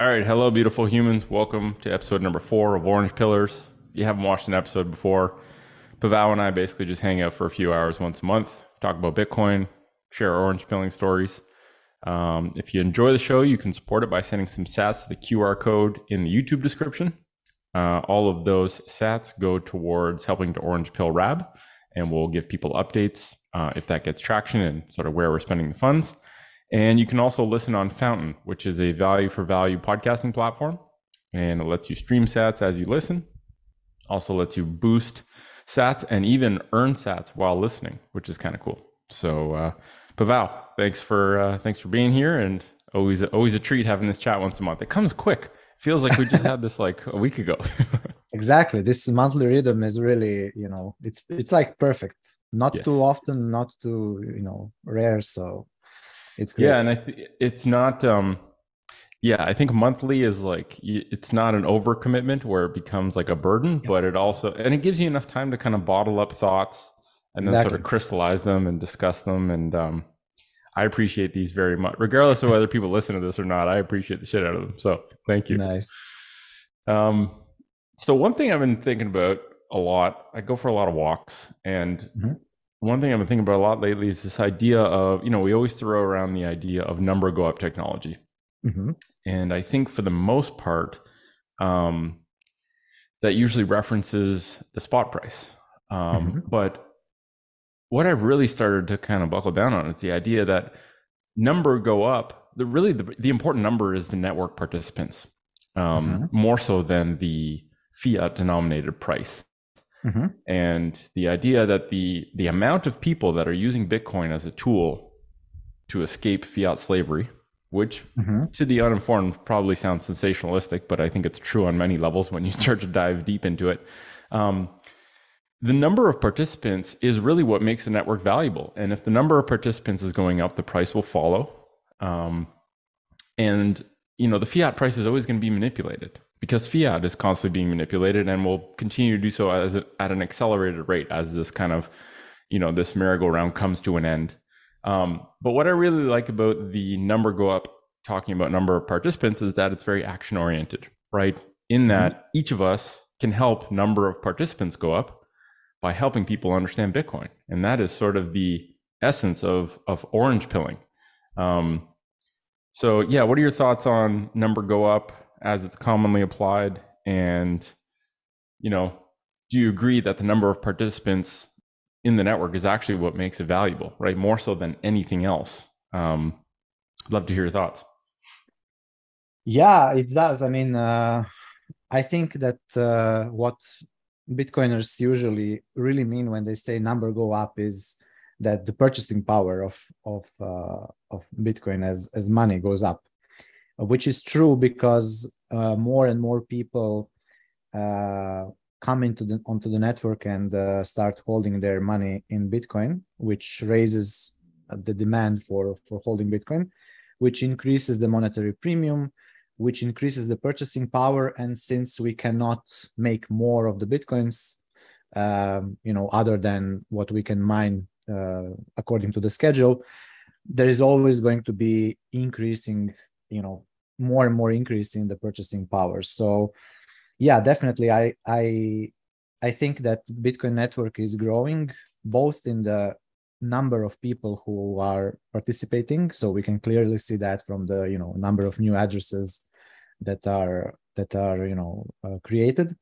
All right, hello, beautiful humans. Welcome to episode number four of Orangepillers. If you haven't watched an episode before, Pavao and I basically just hang out for a few hours once a month, talk about Bitcoin, share orange pilling stories. Um, if you enjoy the show, you can support it by sending some sats to the QR code in the YouTube description. Uh, all of those sats go towards helping to orange pill Rab, and we'll give people updates uh, if that gets traction and sort of where we're spending the funds. And you can also listen on Fountain, which is a value for value podcasting platform. And it lets you stream sats as you listen. Also lets you boost sats and even earn sats while listening, which is kind of cool. So uh, Pavao, thanks for uh, thanks for being here and always always a treat having this chat once a month. It comes quick. It feels like we just had this like a week ago. exactly. This monthly rhythm is really, you know, it's it's like perfect. Not too often, not too, you know, rare. So it's great. yeah, and I th- it's not. um yeah, I think monthly is like it's not an overcommitment where it becomes like a burden, yeah. but it also and it gives you enough time to kind of bottle up thoughts and then exactly. sort of crystallize them and discuss them. And um, I appreciate these very much, regardless of whether people listen to this or not. I appreciate the shit out of them. So thank you. Nice. Um, so one thing I've been thinking about a lot. I go for a lot of walks, and mm-hmm one thing I've been thinking about a lot lately is this idea of, you know, we always throw around the idea of number go up technology. Mm-hmm. And I think for the most part, um, that usually references the spot price. Um, mm-hmm. But what I've really started to kind of buckle down on is the idea that number go up. The really the, the important number is the network participants, um, mm-hmm. more so than the fiat denominated price. Mm-hmm. And the idea that the the amount of people that are using Bitcoin as a tool to escape fiat slavery, which mm-hmm. to the uninformed probably sounds sensationalistic, but I think it's true on many levels when you start to dive deep into it. Um, the number of participants is really what makes the network valuable. And if the number of participants is going up, the price will follow. Um, and you know the fiat price is always going to be manipulated because fiat is constantly being manipulated and will continue to do so as a, at an accelerated rate as this kind of you know this merry-go-round comes to an end um, but what i really like about the number go up talking about number of participants is that it's very action oriented right in mm-hmm. that mm-hmm. each of us can help number of participants go up by helping people understand bitcoin and that is sort of the essence of of orange pilling um, so yeah what are your thoughts on number go up as it's commonly applied? And, you know, do you agree that the number of participants in the network is actually what makes it valuable, right? More so than anything else. Um, I'd love to hear your thoughts. Yeah, it does. I mean, uh, I think that uh, what Bitcoiners usually really mean when they say number go up is that the purchasing power of of uh, of Bitcoin as as money goes up which is true because uh, more and more people uh, come into the onto the network and uh, start holding their money in Bitcoin, which raises the demand for for holding Bitcoin, which increases the monetary premium, which increases the purchasing power. And since we cannot make more of the Bitcoins, um, you know, other than what we can mine uh, according to the schedule, there is always going to be increasing you know more and more increase in the purchasing power. So yeah definitely i i i think that bitcoin network is growing both in the number of people who are participating so we can clearly see that from the you know number of new addresses that are that are you know uh, created.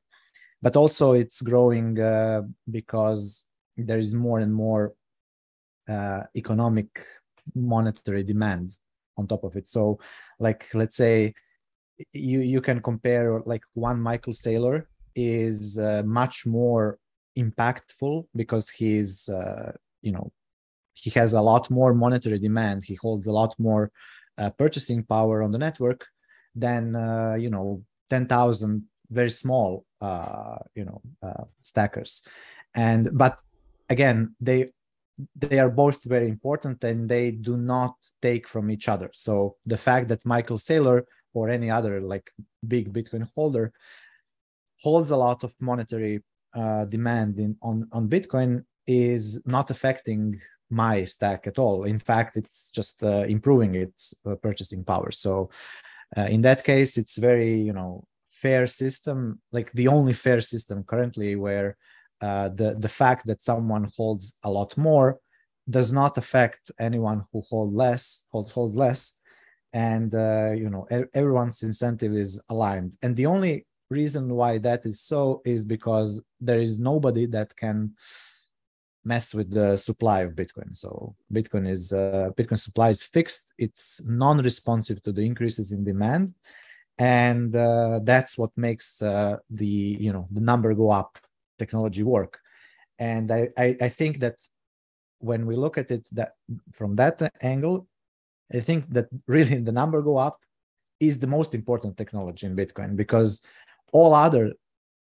But also it's growing uh, because there is more and more uh, economic monetary demand on top of it. So like let's say you you can compare like one michael saylor is uh, much more impactful because he's uh, you know he has a lot more monetary demand. He holds a lot more uh, purchasing power on the network than uh, you know 10,000 very small uh, you know uh, stackers. And but again they they are both very important and they do not take from each other. So the fact that Michael Saylor or any other like big Bitcoin holder holds a lot of monetary uh, demand in on on Bitcoin is not affecting my stack at all. In fact, it's just uh, improving its uh, purchasing power. So uh, in that case, it's very you know fair system, like the only fair system currently where uh, the the fact that someone holds a lot more does not affect anyone who hold less holds hold less. And uh, you know everyone's incentive is aligned. And the only reason why that is so is because there is nobody that can mess with the supply of bitcoin. So bitcoin is uh, bitcoin supply is fixed. It's non-responsive to the increases in demand. And uh, that's what makes uh, the you know the number go up technology work. And I, I, I think that when we look at it that from that angle i think that really the number go up is the most important technology in bitcoin because all other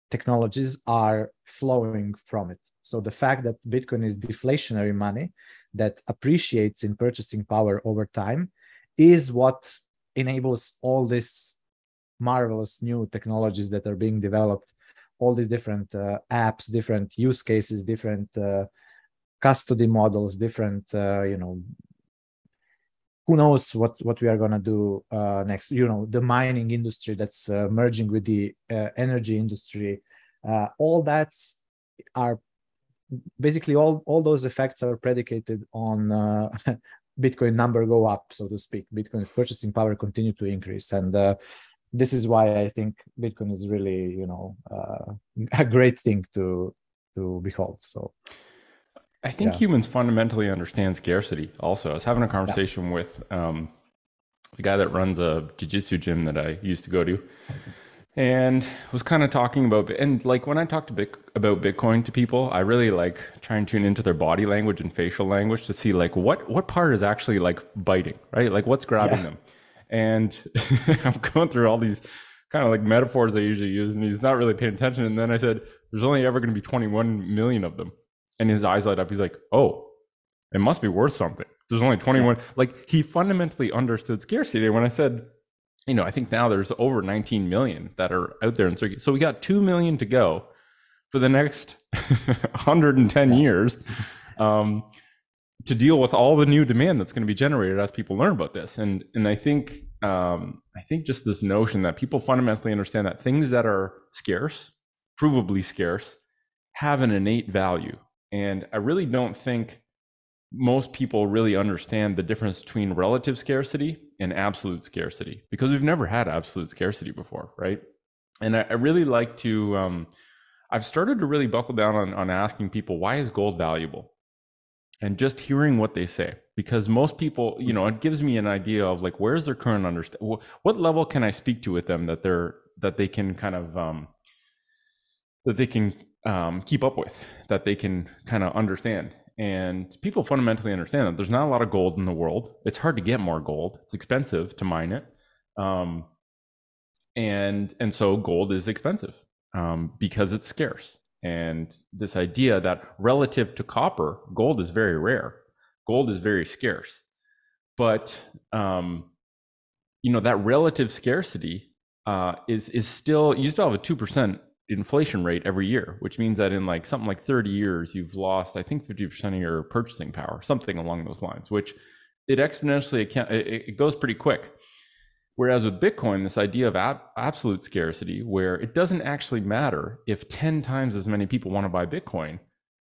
technologies are flowing from it. So the fact that bitcoin is deflationary money that appreciates in purchasing power over time is what enables all these marvelous new technologies that are being developed all these different uh, apps different use cases different uh, custody models different uh, you know who knows what what we are going to do uh, next. You know the mining industry that's uh, merging with the uh, energy industry uh, all that are basically all all those effects are predicated on uh, bitcoin number go up so to speak. Bitcoin's purchasing power continue to increase. And this is why i think bitcoin is really you know a great thing to to behold so I think yeah. humans fundamentally understand scarcity. Also, I was having a conversation yeah. with um, the guy that runs a jiu-jitsu gym that I used to go to, and was kind of talking about and like when I talk to Bic, about Bitcoin to people, I really like try and tune into their body language and facial language to see like what what part is actually like biting, right? Like what's grabbing yeah. them. And I'm going through all these kind of like metaphors I usually use, and he's not really paying attention. And then I said, "There's only ever going to be 21 million of them." and his eyes light up. He's like, "Oh, it must be worth something." There's only 21. Yeah. Like he fundamentally understood scarcity. When I said, you know, I think now there's over 19 million that are out there in circuit. So we got 2 million to go for the next 110 yeah. years um, to deal with all the new demand that's going to be generated as people learn about this. And and I think um, I think just this notion that people fundamentally understand that things that are scarce, provably scarce, have an innate value and I really don't think most people really understand the difference between relative scarcity and absolute scarcity because we've never had absolute scarcity before, right? And I, I really like to, um, I've started to really buckle down on, on asking people, why is gold valuable? And just hearing what they say, because most people, you know, it gives me an idea of like, where's their current understanding What level can I speak to with them that they're, that they can kind of, um, that they can um, keep up with, that they can kind of understand. And people fundamentally understand that there's not a lot of gold in the world. It's hard to get more gold. It's expensive to mine it, um, and and so gold is expensive um, because it's scarce. And this idea that relative to copper, gold is very rare. Gold is very scarce, but um, you know that relative scarcity uh, is is still you still have a two percent inflation rate every year, which means that in like something like 30 years, you've lost, I think, 50% of your purchasing power, something along those lines, which it exponentially account, it, goes pretty quick. Whereas with Bitcoin, this idea of ab- absolute scarcity, where it doesn't actually matter if 10 times as many people want to buy Bitcoin,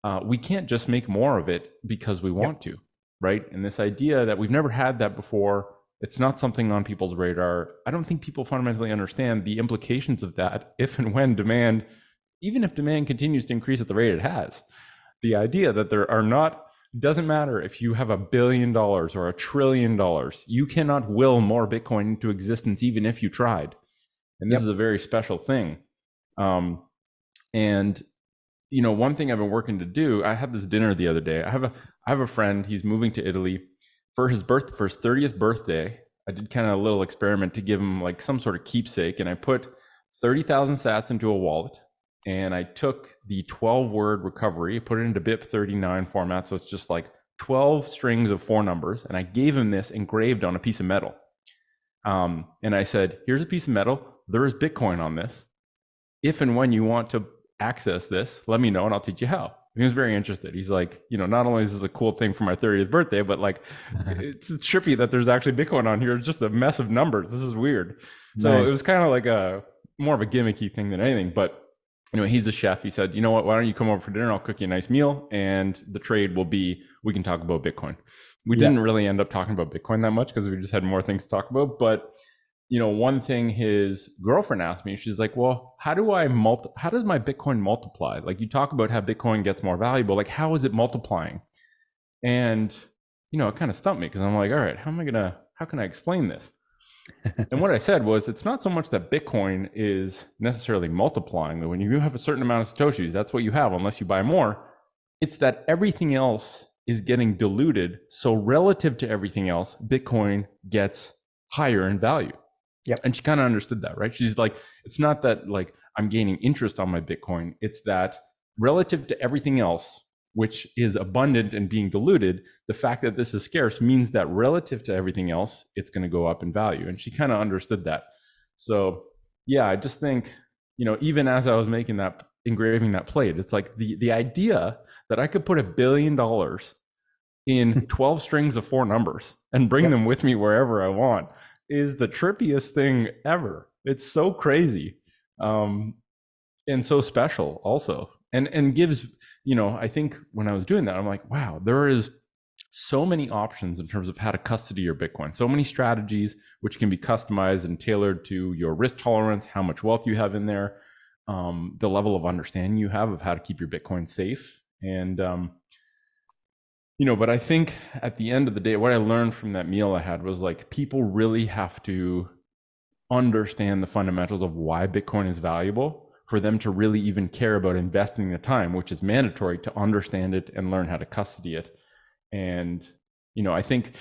uh, we can't just make more of it because we want yep. to, right? And this idea that we've never had that before it's not something on people's radar. I don't think people fundamentally understand the implications of that if and when demand, even if demand continues to increase at the rate it has. The idea that there are not doesn't matter if you have a billion dollars or a trillion dollars, you cannot will more Bitcoin into existence even if you tried. And this yep. is a very special thing. Um, and you know, one thing I've been working to do, I had this dinner the other day. I have a I have a friend, he's moving to Italy for his birth for his 30th birthday, I did kind of a little experiment to give him like some sort of keepsake, and I put 30,000 sats into a wallet, and I took the 12 word recovery, put it into BIP39 format, so it's just like 12 strings of four numbers, and I gave him this engraved on a piece of metal. Um, and I said, "Here's a piece of metal. There is Bitcoin on this. If and when you want to access this, let me know, and I'll teach you how." He was very interested. He's like, you know, not only is this a cool thing for my 30th birthday, but like, it's trippy that there's actually Bitcoin on here. It's just a mess of numbers. This is weird. So nice. it was kind of like a more of a gimmicky thing than anything. But you know, he's a chef. He said, you know what? Why don't you come over for dinner? I'll cook you a nice meal, and the trade will be we can talk about Bitcoin. We yeah. didn't really end up talking about Bitcoin that much because we just had more things to talk about. But you know, one thing his girlfriend asked me, she's like, "Well, how do I multi? How does my Bitcoin multiply? Like you talk about how Bitcoin gets more valuable. Like how is it multiplying?" And you know, it kind of stumped me because I'm like, "All right, how am I gonna? How can I explain this?" And what I said was, it's not so much that Bitcoin is necessarily multiplying. That when you have a certain amount of satoshis, that's what you have, unless you buy more. It's that everything else is getting diluted. So relative to everything else, Bitcoin gets higher in value. Yeah. And she kind of understood that, right? She's like, it's not that like I'm gaining interest on my Bitcoin. It's that relative to everything else, which is abundant and being diluted, the fact that this is scarce means that relative to everything else, it's going to go up in value. And she kind of understood that. So, yeah, I just think, you know, even as I was making that engraving that plate, it's like the the idea that I could put a billion dollars in 12 strings of four numbers and bring them with me wherever I want is the trippiest thing ever. It's so crazy. Um, and so special also. And and gives, you know, I think when I was doing that, I'm like, wow, there is so many options in terms of how to custody your Bitcoin. So many strategies which can be customized and tailored to your risk tolerance, how much wealth you have in there, um, the level of understanding you have of how to keep your Bitcoin safe. And um, you know, but I think at the end of the day, what I learned from that meal I had was like people really have to understand the fundamentals of why Bitcoin is valuable for them to really even care about investing the time, which is mandatory to understand it and learn how to custody it. And, you know, I think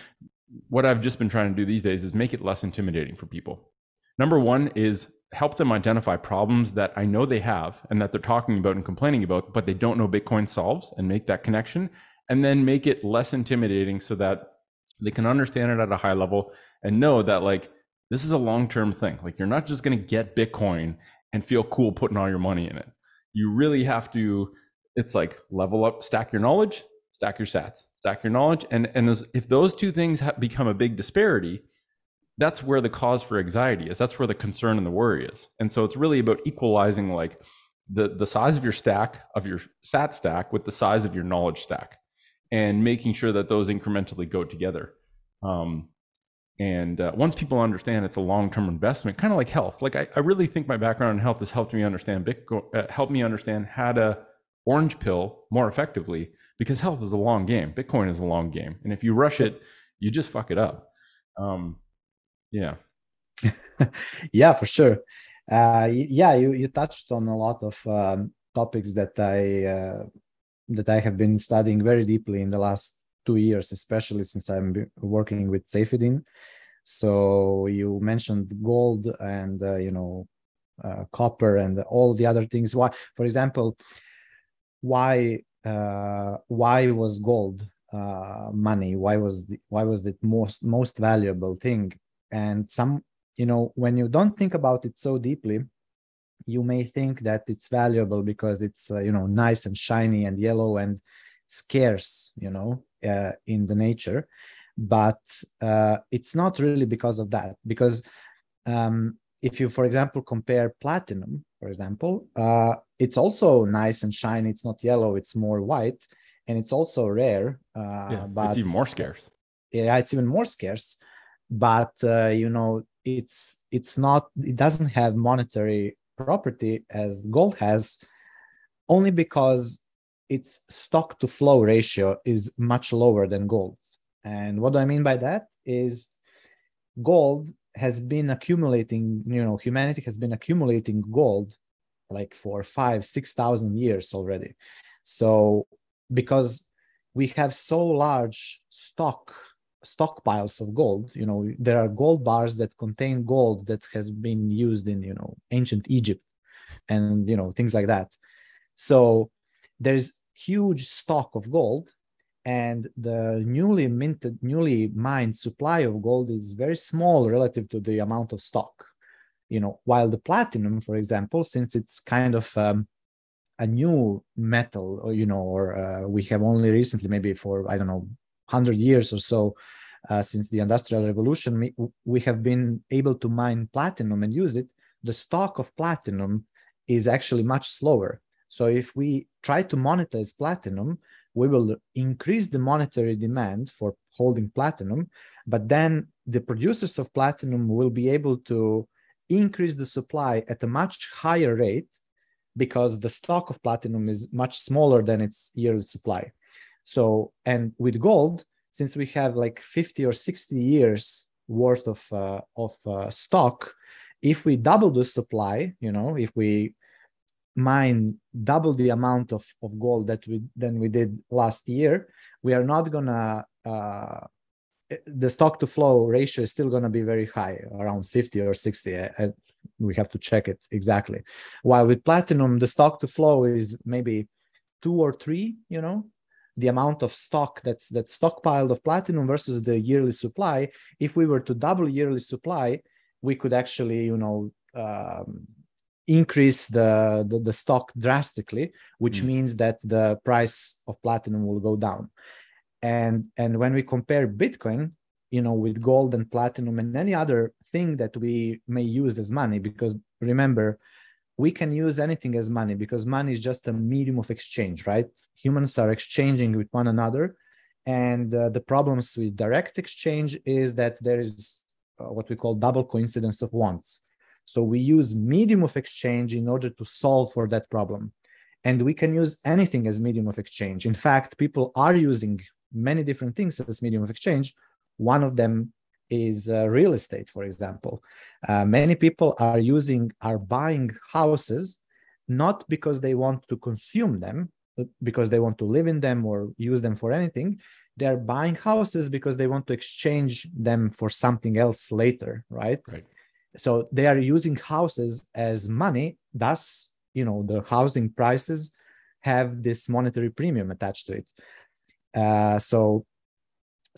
what I've just been trying to do these days is make it less intimidating for people. Number one is help them identify problems that I know they have and that they're talking about and complaining about, but they don't know Bitcoin solves and make that connection and then make it less intimidating so that they can understand it at a high level and know that like this is a long-term thing. Like you're not just going to get Bitcoin and feel cool putting all your money in it. You really have to it's like level up, stack your knowledge, stack your sats, stack your knowledge and and as, if those two things become a big disparity, that's where the cause for anxiety is. That's where the concern and the worry is. And so it's really about equalizing like the the size of your stack of your sat stack with the size of your knowledge stack and making sure that those incrementally go together. Um, and uh, once people understand it's a long-term investment, kind of like health, like I, I, really think my background in health has helped me understand Bitcoin, uh, helped me understand how to orange pill more effectively because health is a long game. Bitcoin is a long game, and if you rush it, you just fuck it up. Um, yeah, yeah, for sure. Uh, yeah, you you touched on a lot of um, topics that I uh, that I have been studying very deeply in the last two years, especially since I'm working with Saifedean. So you mentioned gold and uh, you know uh, copper and all the other things. Why, for example, why uh, why was gold uh, money? Why was the, why was it most most valuable thing? And some you know when you don't think about it so deeply, you may think that it's valuable because it's uh, you know nice and shiny and yellow and scarce you know uh, in the nature. But uh, it's not really because of that. Because um, if you for example compare platinum for example uh, it's also nice and shiny. It's not yellow. It's more white. And it's also rare uh, yeah, but it's even more scarce. Yeah it's even more scarce. But uh, you know it's it's not it doesn't have monetary property as gold has only because its stock to flow ratio is much lower than gold's. And what do I mean by that is gold has been accumulating, you know, humanity has been accumulating gold like for five, 6,000 years already. So because we have so large stock stockpiles of gold you know there are gold bars that contain gold that has been used in you know ancient egypt and you know things like that so there's huge stock of gold and the newly minted newly mined supply of gold is very small relative to the amount of stock. You know while the platinum for example since it's kind of um, a new metal or you know or uh, we have only recently maybe for i don't know 100 years or so uh, since the industrial revolution we, we have been able to mine platinum and use it. The stock of platinum is actually much slower so if we try to monetize platinum we will increase the monetary demand for holding platinum but then the producers of platinum will be able to increase the supply at a much higher rate because the stock of platinum is much smaller than its yearly supply. So, and with gold, since we have like 50 or 60 years worth of, uh, of uh, stock, if we double the supply, you know, if we mine double the amount of, of gold that we than we did last year, we are not gonna uh, the stock to flow ratio is still to be very high, around 50 or 60. I, I, we have to check it exactly. While with platinum, the stock to flow is maybe two or three, you know, the amount of stock that's that's stockpiled of platinum versus the yearly supply. If we were to double yearly supply, we could actually, you know, um, increase the, the, the stock drastically, which mm. means that the price of platinum will go down. And and when we compare bitcoin you know with gold and platinum and any other thing that we may use as money because remember we can use anything as money because money is just a medium of exchange right? Humans are exchanging with one another. And uh, the problems with direct exchange is that there is uh, what we call double coincidence of wants so we use medium of exchange in order to solve for that problem and we can use anything as medium of exchange in fact people are using many different things as medium of exchange. One of them is uh, real estate, for example. Uh, many people are using, are buying houses not because they want to consume them, because they want to live in them or use them for anything. They're buying houses because they want to exchange them for something else later, right? Right. So they are using houses as money. Thus, you know, the housing prices have this monetary premium attached to it. Uh, so,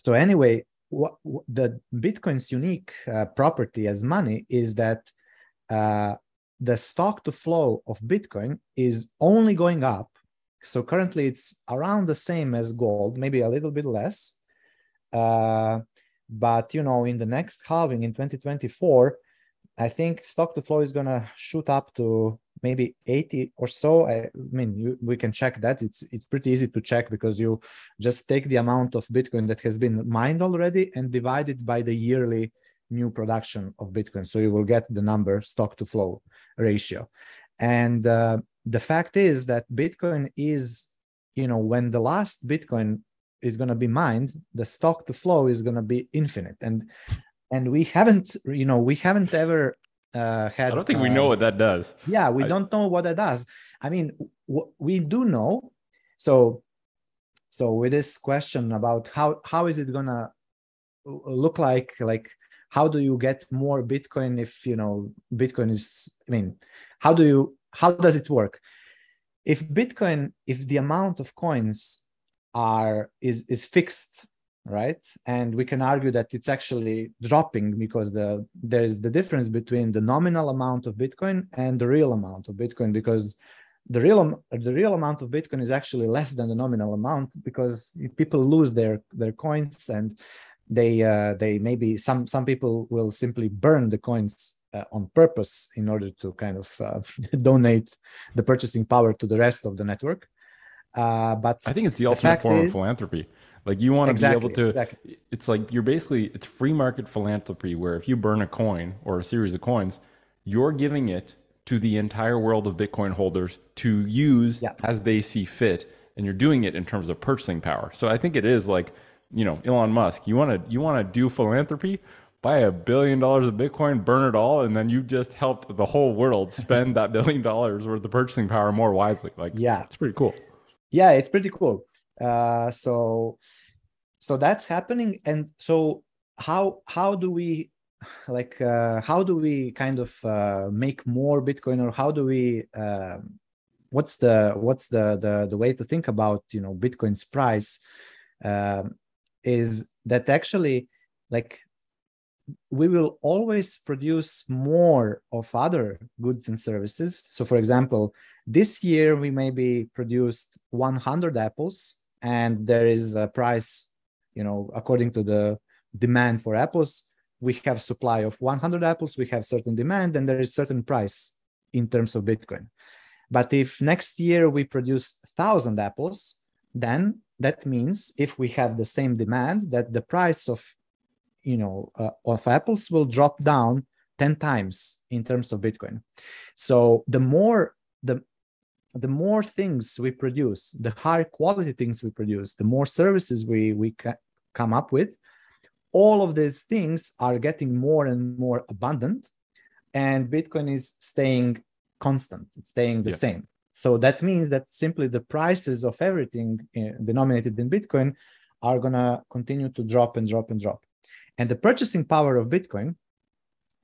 so anyway, what, what the Bitcoin's unique uh, property as money is that uh, the stock to flow of Bitcoin is only going up. So currently it's around the same as gold, maybe a little bit less. Uh, but you know, in the next halving in 2024, I think stock to flow is gonna shoot up to maybe 80 or so. I mean, you, we can check that. It's it's pretty easy to check because you just take the amount of Bitcoin that has been mined already and divide it by the yearly new production of Bitcoin. So you will get the number stock to flow ratio. And uh, the fact is that Bitcoin is, you know, when the last Bitcoin is going to be mined, the stock to flow is going to be infinite. And and we haven't you know we haven't ever uh, had i don't think uh, we know what that does. Yeah we I, don't know what that does. I mean w- we do know. So so with this question about how how is it gonna look like like how do you get more bitcoin if you know bitcoin is i mean how do you how does it work? If bitcoin if the amount of coins are is is fixed right? And we can argue that it's actually dropping because the there's the difference between the nominal amount of bitcoin and the real amount of bitcoin because the real the real amount of bitcoin is actually less than the nominal amount because people lose their their coins and they uh, they maybe some some people will simply burn the coins uh, on purpose in order to kind of uh, donate the purchasing power to the rest of the network. Uh, but i think it's the ultimate form is, of philanthropy like you want to exactly, be able to. Exactly. It's like you're basically it's free market philanthropy where if you burn a coin or a series of coins, you're giving it to the entire world of Bitcoin holders to use yeah. as they see fit, and you're doing it in terms of purchasing power. So I think it is like you know Elon Musk. You want to you want to do philanthropy. Buy a billion dollars of Bitcoin, burn it all, and then you've just helped the whole world spend that billion dollars worth of purchasing power more wisely. Like, yeah, it's pretty cool. Yeah, it's pretty cool. Uh, so so that's happening and so how how do we like uh, how do we kind of uh, make more bitcoin or how do we uh, what's the what's the, the the way to think about you know bitcoin's price um, is that actually like we will always produce more of other goods and services. So, for example, this year we maybe produced 100 apples, and there is a price, you know, according to the demand for apples. We have supply of 100 apples, we have certain demand, and there is certain price in terms of Bitcoin. But if next year we produce 1,000 apples, then that means if we have the same demand, that the price of you know uh, of apples will drop down 10 times in terms of bitcoin so the more the the more things we produce the higher quality things we produce the more services we we ca- come up with all of these things are getting more and more abundant and bitcoin is staying constant it's staying the yeah. same. So that means that simply the prices of everything uh, denominated in bitcoin are going to continue to drop and drop and drop. And the purchasing power of bitcoin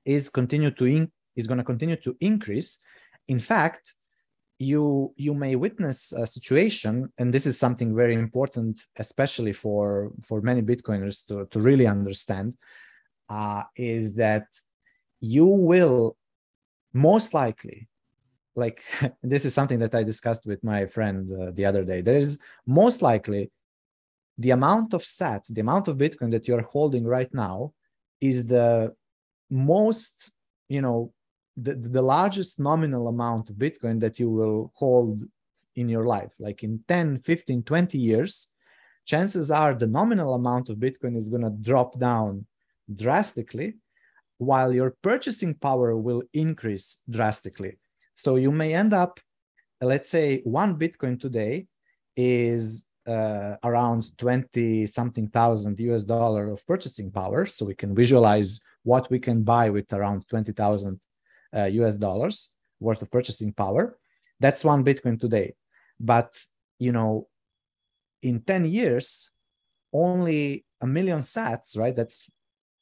is continue to in, is going to continue to increase. In fact you you may witness a situation and this is something very important especially for for many bitcoiners to, to really understand uh, is that you will most likely like this is something that i discussed with my friend uh, the other day. There is most likely the amount of sats, the amount of Bitcoin that you're holding right now is the most, you know, the, the largest nominal amount of Bitcoin that you will hold in your life. Like in 10, 15, 20 years, chances are the nominal amount of Bitcoin is going to drop down drastically while your purchasing power will increase drastically. So you may end up, let's say, one Bitcoin today is uh, around 20 something thousand US dollar of purchasing power. So we can visualize what we can buy with around 20,000 uh, US dollars worth of purchasing power. That's one Bitcoin today. But, you know, in 10 years, only a million sats, right? That's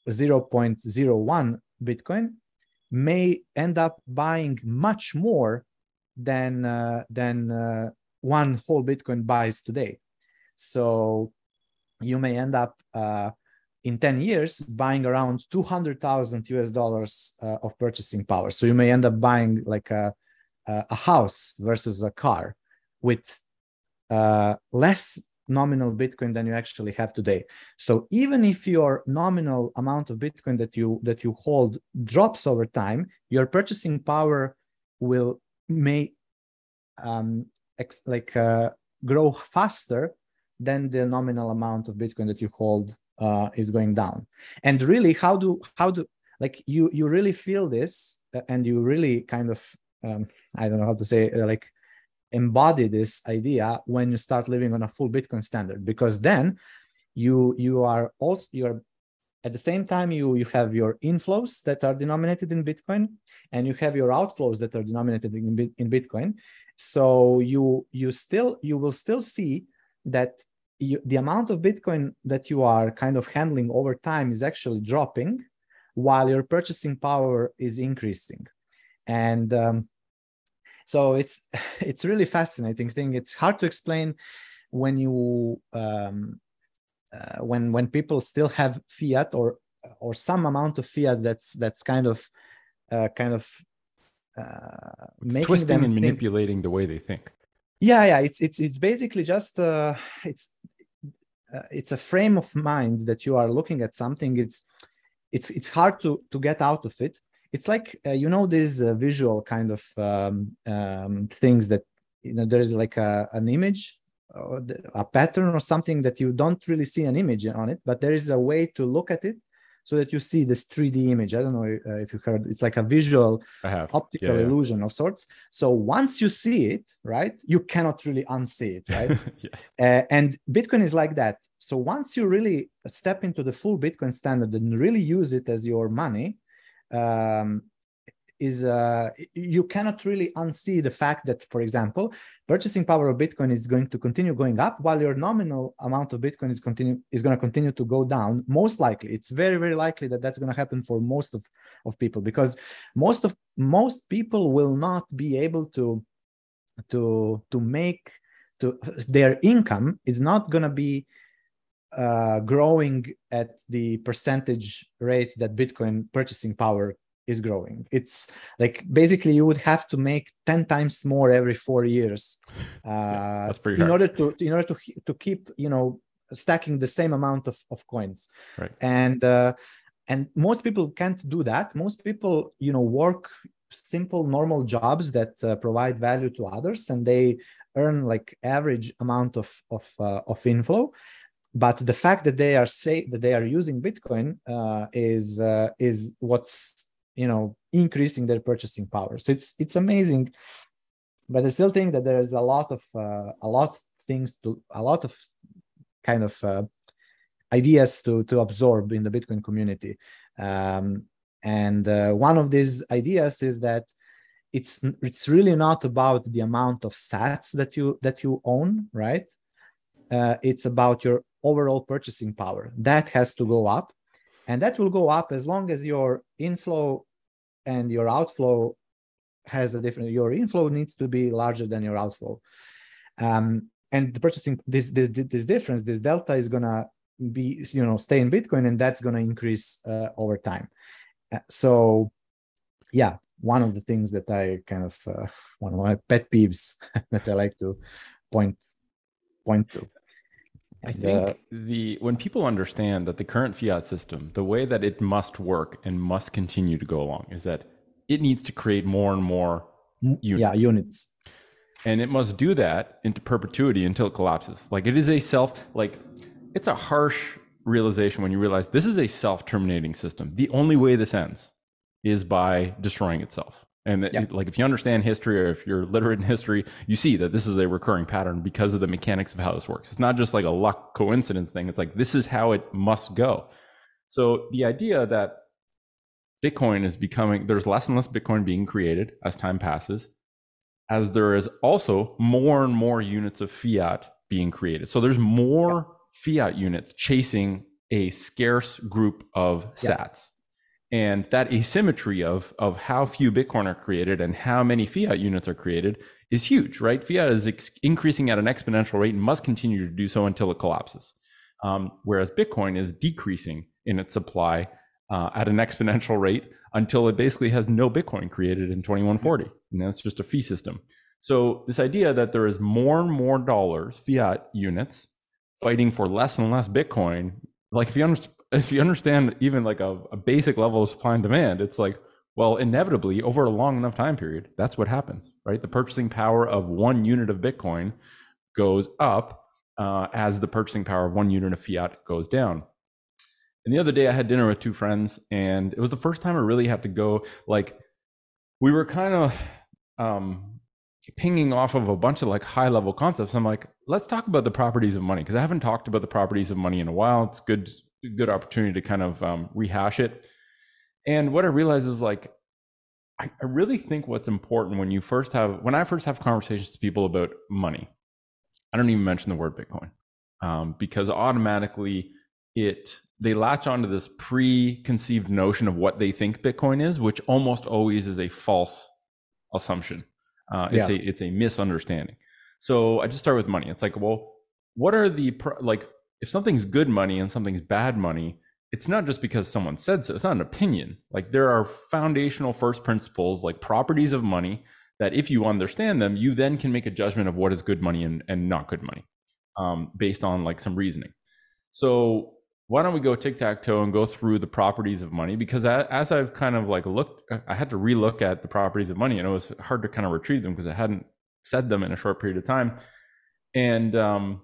0.01 Bitcoin may end up buying much more than uh, than uh, one whole Bitcoin buys today. So you may end up uh, in 10 years buying around 200,000 US dollars uh, of purchasing power. So you may end up buying like a, a house versus a car with uh, less nominal Bitcoin than you actually have today. So even if your nominal amount of Bitcoin that you that you hold drops over time, your purchasing power will may um, ex- like uh, grow faster than the nominal amount of Bitcoin that you hold uh, is going down. And really, how do how do like you you really feel this uh, and you really kind of um, I don't know how to say uh, like embody this idea when you start living on a full Bitcoin standard because then you you are also you're at the same time you you have your inflows that are denominated in bitcoin and you have your outflows that are denominated in, in bitcoin so you you still you will still see that you, the amount of Bitcoin that you are kind of handling over time is actually dropping while your purchasing power is increasing. And um, so it's it's really fascinating thing. It's hard to explain when you um, uh, when when people still have fiat or or some amount of fiat that's that's kind of uh, kind of uh, making twisting them and think, manipulating the way they think yeah yeah it's it's it's basically just uh, it's uh, it's a frame of mind that you are looking at something. It's it's it's hard to to get out of it. It's like uh, you know these uh, visual kind of um, um, things that you know there's like a, an image or a pattern or something that you don't really see an image on it but there is a way to look at it so that you see this 3D image. I don't know uh, if you heard. It's like a visual optical yeah, yeah. illusion of sorts. So once you see it, right, you cannot really unsee it, right? yes. Uh, and Bitcoin is like that. So once you really step into the full Bitcoin standard and really use it as your money, um, is uh, you cannot really unsee the fact that, for example, purchasing power of Bitcoin is going to continue going up while your nominal amount of Bitcoin is continue is going to continue to go down. Most likely, it's very very likely that that's going to happen for most of of people because most of most people will not be able to to to make to their income is not going to be uh, growing at the percentage rate that Bitcoin purchasing power is growing. It's like basically you would have to make 10 times more every four years uh, in hard. order to in order to to keep you know stacking the same amount of, of coins. Right. And uh, and most people can't do that. Most people you know work simple normal jobs that uh, provide value to others and they earn like average amount of of uh, of inflow but the fact that they are say that they are using bitcoin uh, is uh, is what's you know increasing their purchasing power. So it's it's amazing but i still think that there's a lot of uh, a lot of things to a lot of kind of uh, ideas to to absorb in the bitcoin community. Um, and uh, one of these ideas is that it's it's really not about the amount of sats that you that you own right? Uh, it's about your overall purchasing power. That has to go up and that will go up as long as your inflow and your outflow has a different your inflow needs to be larger than your outflow. Um, and the purchasing this this this difference this delta is gonna be you know stay in bitcoin and that's gonna increase uh, over time. Uh, so yeah one of the things that i kind of uh, one of my pet peeves that i like to point point to I think the when people understand that the current fiat system, the way that it must work and must continue to go along, is that it needs to create more and more mm, units. Yeah, units. And it must do that into perpetuity until it collapses. Like it is a self like it's a harsh realization when you realize this is a self-terminating system. The only way this ends is by destroying itself. And like if you understand history or if you're literate in history, you see that this is a recurring pattern because of the mechanics of how this works. It's not just like a luck coincidence thing. It's like this is how it must go. So the idea that Bitcoin is becoming there's less and less Bitcoin being created as time passes, as there is also more and more units of fiat being created. So there's more fiat units chasing a scarce group of sats. And that asymmetry of of how few bitcoin are created and how many fiat units are created is huge right? Fiat is ex- increasing at an exponential rate and must continue to do so until it collapses. Um, whereas bitcoin is decreasing in its supply uh, at an exponential rate until it basically has no bitcoin created in 2140 and that's just a fee system. So this idea that there is more and more dollars fiat units fighting for less and less bitcoin like if you understand if you understand even like a, a basic level of supply and demand, it's like, well, inevitably over a long enough time period, that's what happens, right? The purchasing power of one unit of Bitcoin goes up uh, as the purchasing power of one unit of fiat goes down. And the other day, I had dinner with two friends, and it was the first time I really had to go. Like, we were kind of um, pinging off of a bunch of like high level concepts. I'm like, let's talk about the properties of money because I haven't talked about the properties of money in a while. It's good good opportunity to kind of um, rehash it. And what I realized is like, I, I really think what's important when you first have, when I first have conversations to people about money, I don't even mention the word Bitcoin um, because automatically it, they latch onto this preconceived notion of what they think Bitcoin is, which almost always is a false assumption. Uh, it's yeah. a it's a misunderstanding. So I just start with money. It's like, well, what are the like if something's good money and something's bad money, it's not just because someone said so. It's not an opinion. Like there are foundational first principles, like properties of money, that if you understand them, you then can make a judgment of what is good money and, and not good money um, based on like some reasoning. So why don't we go tic tac toe and go through the properties of money? Because as I've kind of like looked, I had to relook at the properties of money and it was hard to kind of retrieve them because I hadn't said them in a short period of time. And um,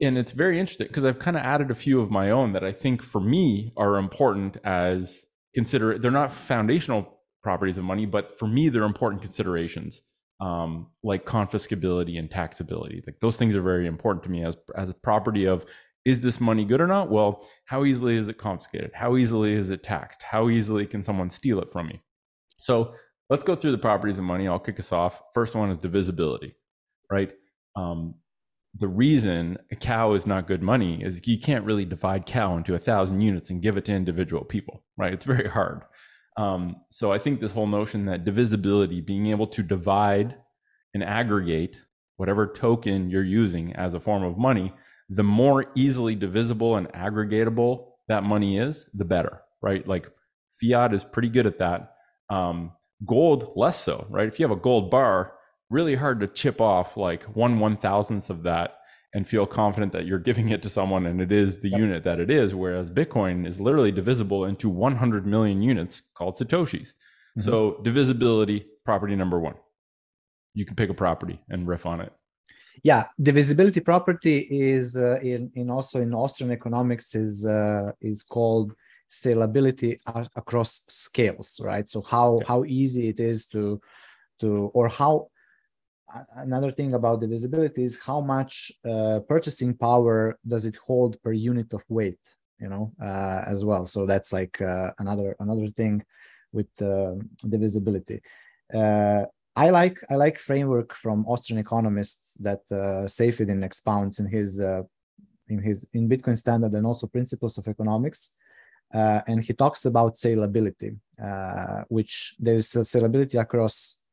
and it's very interesting because I've kind of added a few of my own that I think for me are important as consider they're not foundational properties of money, but for me they're important considerations um, like confiscability and taxability. Like those things are very important to me as as a property of is this money good or not? Well, how easily is it confiscated? How easily is it taxed? How easily can someone steal it from me? So let's go through the properties of money. I'll kick us off. First one is divisibility, right? Um, the reason a cow is not good money is you can't really divide cow into a thousand units and give it to individual people, right? It's very hard. Um, so I think this whole notion that divisibility, being able to divide and aggregate whatever token you're using as a form of money, the more easily divisible and aggregatable that money is, the better, right? Like fiat is pretty good at that. Um, gold, less so, right? If you have a gold bar, really hard to chip off like one one thousandth of that and feel confident that you're giving it to someone and it is the yep. unit that it is. Whereas Bitcoin is literally divisible into 100 million units called Satoshis. Mm-hmm. So divisibility, property number one. You can pick a property and riff on it. Yeah, divisibility property is uh, in, in also in Austrian economics is uh, is called scalability across scales, right? So how yeah. how easy it is to to or how another thing about divisibility is how much uh, purchasing power does it hold per unit of weight you know uh, as well. So that's like uh, another another thing with uh, divisibility uh, i like i like framework from austrian economists that uh, expounds in his uh, in his in bitcoin standard and also principles of economics and he talks about salability which there is a salability across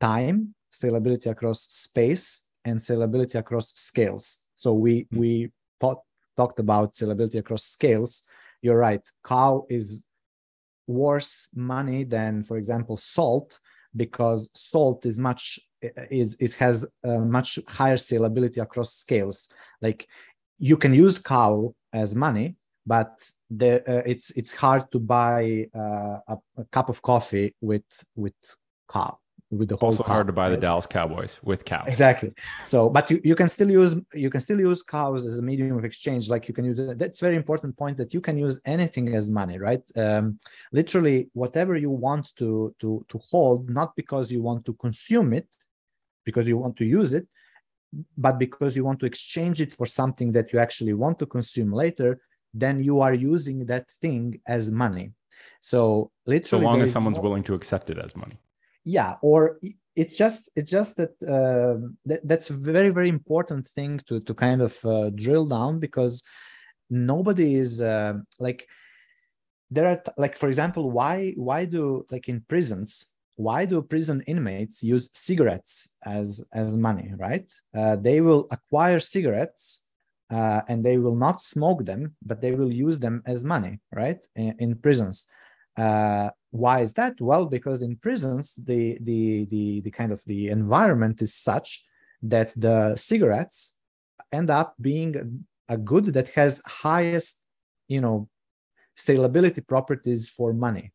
time salability across space and salability across scales. So we mm-hmm. we thought, talked about salability across scales. You're right. Cow is worse money than, for example, salt because salt is much is it has a much higher salability across scales. Like you can use cow as money, but the, uh, it's it's hard to buy uh, a, a, cup of coffee with with cow with the whole also hard to buy right? the Dallas Cowboys with cows. Exactly. So, but you, you can still use you can still use cows as a medium of exchange. Like you can use. That's very important point that you can use anything as money, right? Um, literally, whatever you want to to to hold, not because you want to consume it, because you want to use it, but because you want to exchange it for something that you actually want to consume later. Then you are using that thing as money. So literally, so long as someone's no, willing to accept it as money yeah or it's just it's just that, uh, that that's a very very important thing to to kind of uh, drill down because nobody is uh, like there are like for example why why do like in prisons why do prison inmates use cigarettes as as money right? Uh, they will acquire cigarettes uh, and they will not smoke them but they will use them as money right in, in prisons uh, why is that? Well, because in prisons, the, the, the, the kind of the environment is such that the cigarettes end up being a good that has highest, you know, salability properties for money.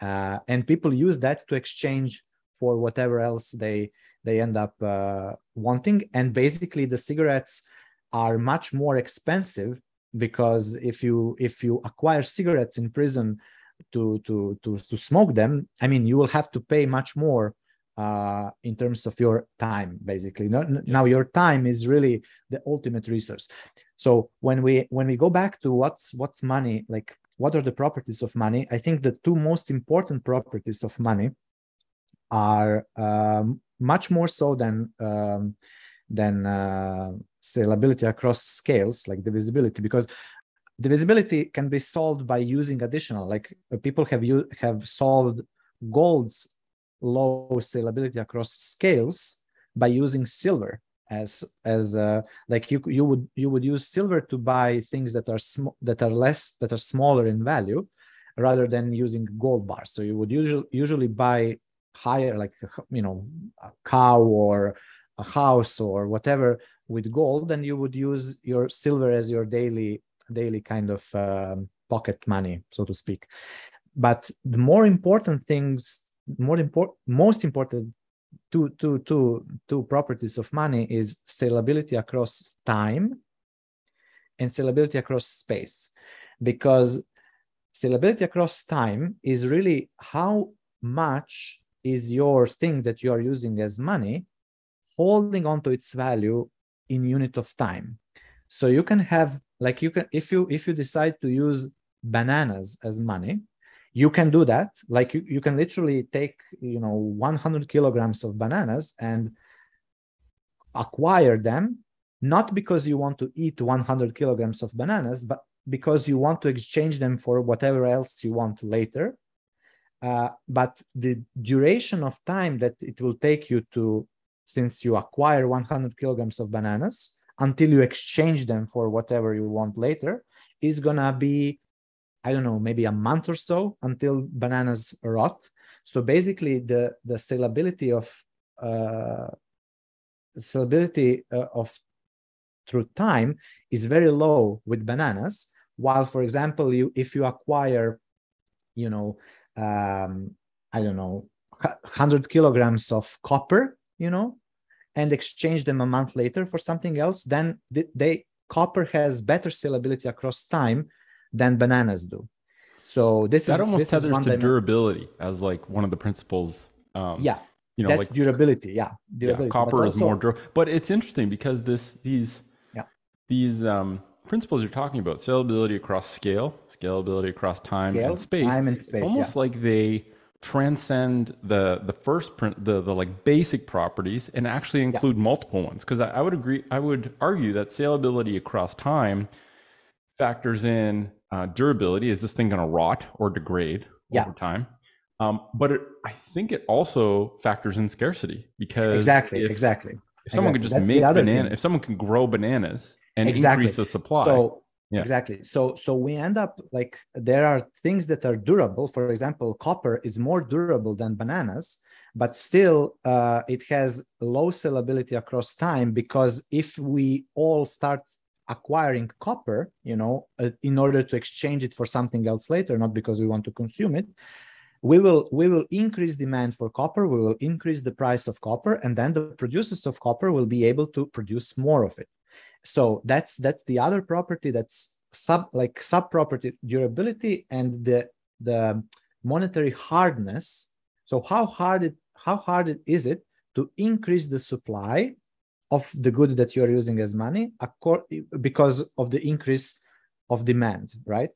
Uh, and people use that to exchange for whatever else they they end up uh, wanting. And basically, the cigarettes are much more expensive because if you if you acquire cigarettes in prison to to to to smoke them i mean you will have to pay much more uh, in terms of your time basically. Now, your time is really the ultimate resource. So when we when we go back to what's what's money like what are the properties of money i think the two most important properties of money are um, much more so than um, than uh, salability across scales like divisibility because divisibility can be solved by using additional like uh, people have you have solved gold's low salability across scales by using silver as as uh, like you you would you would use silver to buy things that are small that are less that are smaller in value rather than using gold bars. So you would usually usually buy higher like you know a cow or a house or whatever with gold then you would use your silver as your daily daily kind of um, pocket money, so to speak. But the more important things, more important, most important two, two, two, two properties of money is salability across time and salability across space. Because salability across time is really how much is your thing that you are using as money holding on to its value in unit of time. So you can have like you can if you if you decide to use bananas as money you can do that. Like you, you can literally take you know 100 kilograms of bananas and acquire them not because you want to eat 100 kilograms of bananas but because you want to exchange them for whatever else you want later. Uh, but the duration of time that it will take you to since you acquire 100 kilograms of bananas until you exchange them for whatever you want later is gonna be i don't know maybe a month or so until bananas rot. So basically the the salability of uh, salability uh, of through time is very low with bananas. While for example you if you acquire you know um, i don't know 100 kilograms of copper you know and exchange them a month later for something else then they, copper has better salability across time than bananas do so this that is almost this tethers to durability as like one of the principles um, yeah you know that's like durability yeah durability yeah, copper also, is more durable but it's interesting because this these yeah these um principles you're talking about scalability across scale scalability across time scale, and space time and space almost yeah. like they transcend the the first print the the like basic properties and actually include yeah. multiple ones because I, I would agree i would argue that scalability across time factors in uh, durability is this thing going to rot or degrade yeah. over time um, but it, I think it also factors in scarcity because exactly, if, exactly. If someone exactly. could just That's make banana, if someone can grow bananas and exactly. increase the supply, so yeah. exactly. So so we end up like there are things that are durable. For example, copper is more durable than bananas, but still uh, it has low sellability across time because if we all start acquiring copper, you know, uh, in order to exchange it for something else later, not because we want to consume it, we will we will increase demand for copper we will increase the price of copper and then the producers of copper will be able to produce more of it so that's that's the other property that's sub like sub property durability and the the monetary hardness. So how hard it how hard it is it to increase the supply of the good that you are using as money because of the increase of demand right?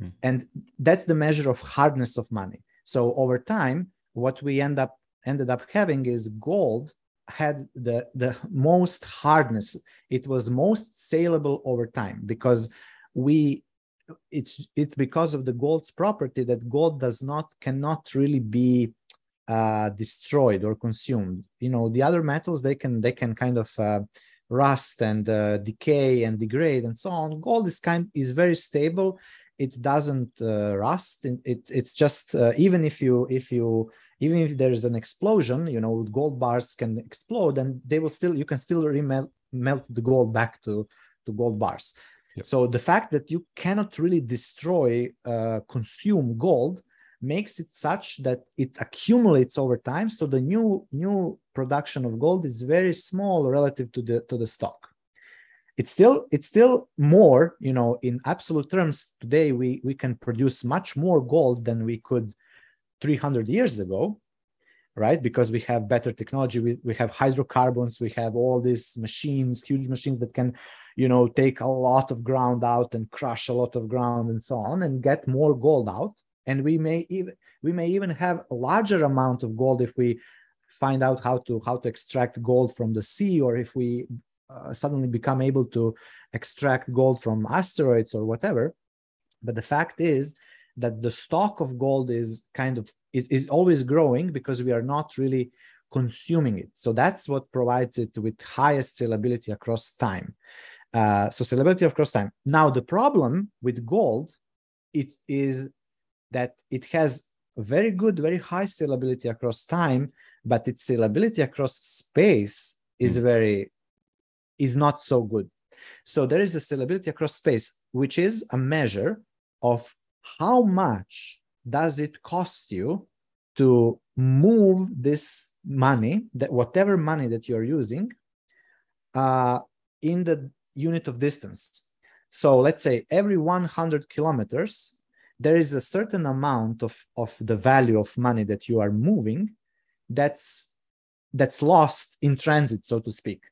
Mm. and that's the measure of hardness of money. So over time, what we end up ended up having is gold had the the most hardness. It was most saleable over time because we it's it's because of the gold's property that gold does not cannot really be uh, destroyed or consumed. You know, the other metals they can they can kind of uh, rust and uh, decay and degrade and so on. Gold is kind is very stable it doesn't uh, rust it, it, it's just uh, even if you if you even if there's an explosion you know gold bars can explode and they will still you can still remelt melt the gold back to to gold bars. Yep. so the fact that you cannot really destroy uh, consume gold makes it such that it accumulates over time. So the new new production of gold is very small relative to the to the stock. It's still it's still more you know in absolute terms today we we can produce much more gold than we could 300 years ago right? Because we have better technology we, we have hydrocarbons we have all these machines huge machines that can you know take a lot of ground out and crush a lot of ground and so on and get more gold out. And we may even we may even have a larger amount of gold if we find out how to how to extract gold from the sea or if we uh, suddenly become able to extract gold from asteroids or whatever. But the fact is that the stock of gold is kind of it is always growing because we are not really consuming it so that's what provides it with highest salability across time uh, so salability across time now the problem with gold it is that it has very good very high salability across time but its salability across space is mm. very is not so good. So there is a salability across space, which is a measure of how much does it cost you to move this money, that whatever money that you're using, uh, in the unit of distance. So let's say every 100 kilometers, there is a certain amount of, of the value of money that you are moving that's that's lost in transit, so to speak.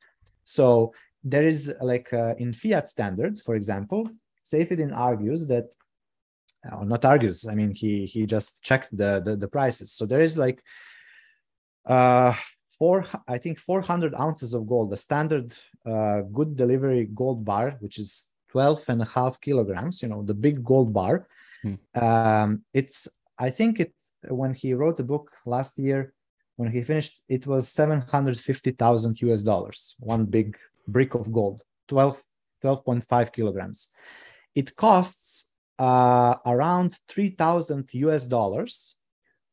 So there is like uh, in fiat standard, for example, Saifedean argues that, or uh, not argues, I mean, he he just checked the, the, the prices. So there is like uh, four, I think 400 ounces of gold, the standard uh, good delivery gold bar, which is 12 and a half kilograms, you know, the big gold bar. Hmm. Um, it's, I think it, when he wrote the book last year, when he finished, it was 750,000 US dollars, one big brick of gold. 12 12.5 kilograms it costs uh, around 3000 us dollars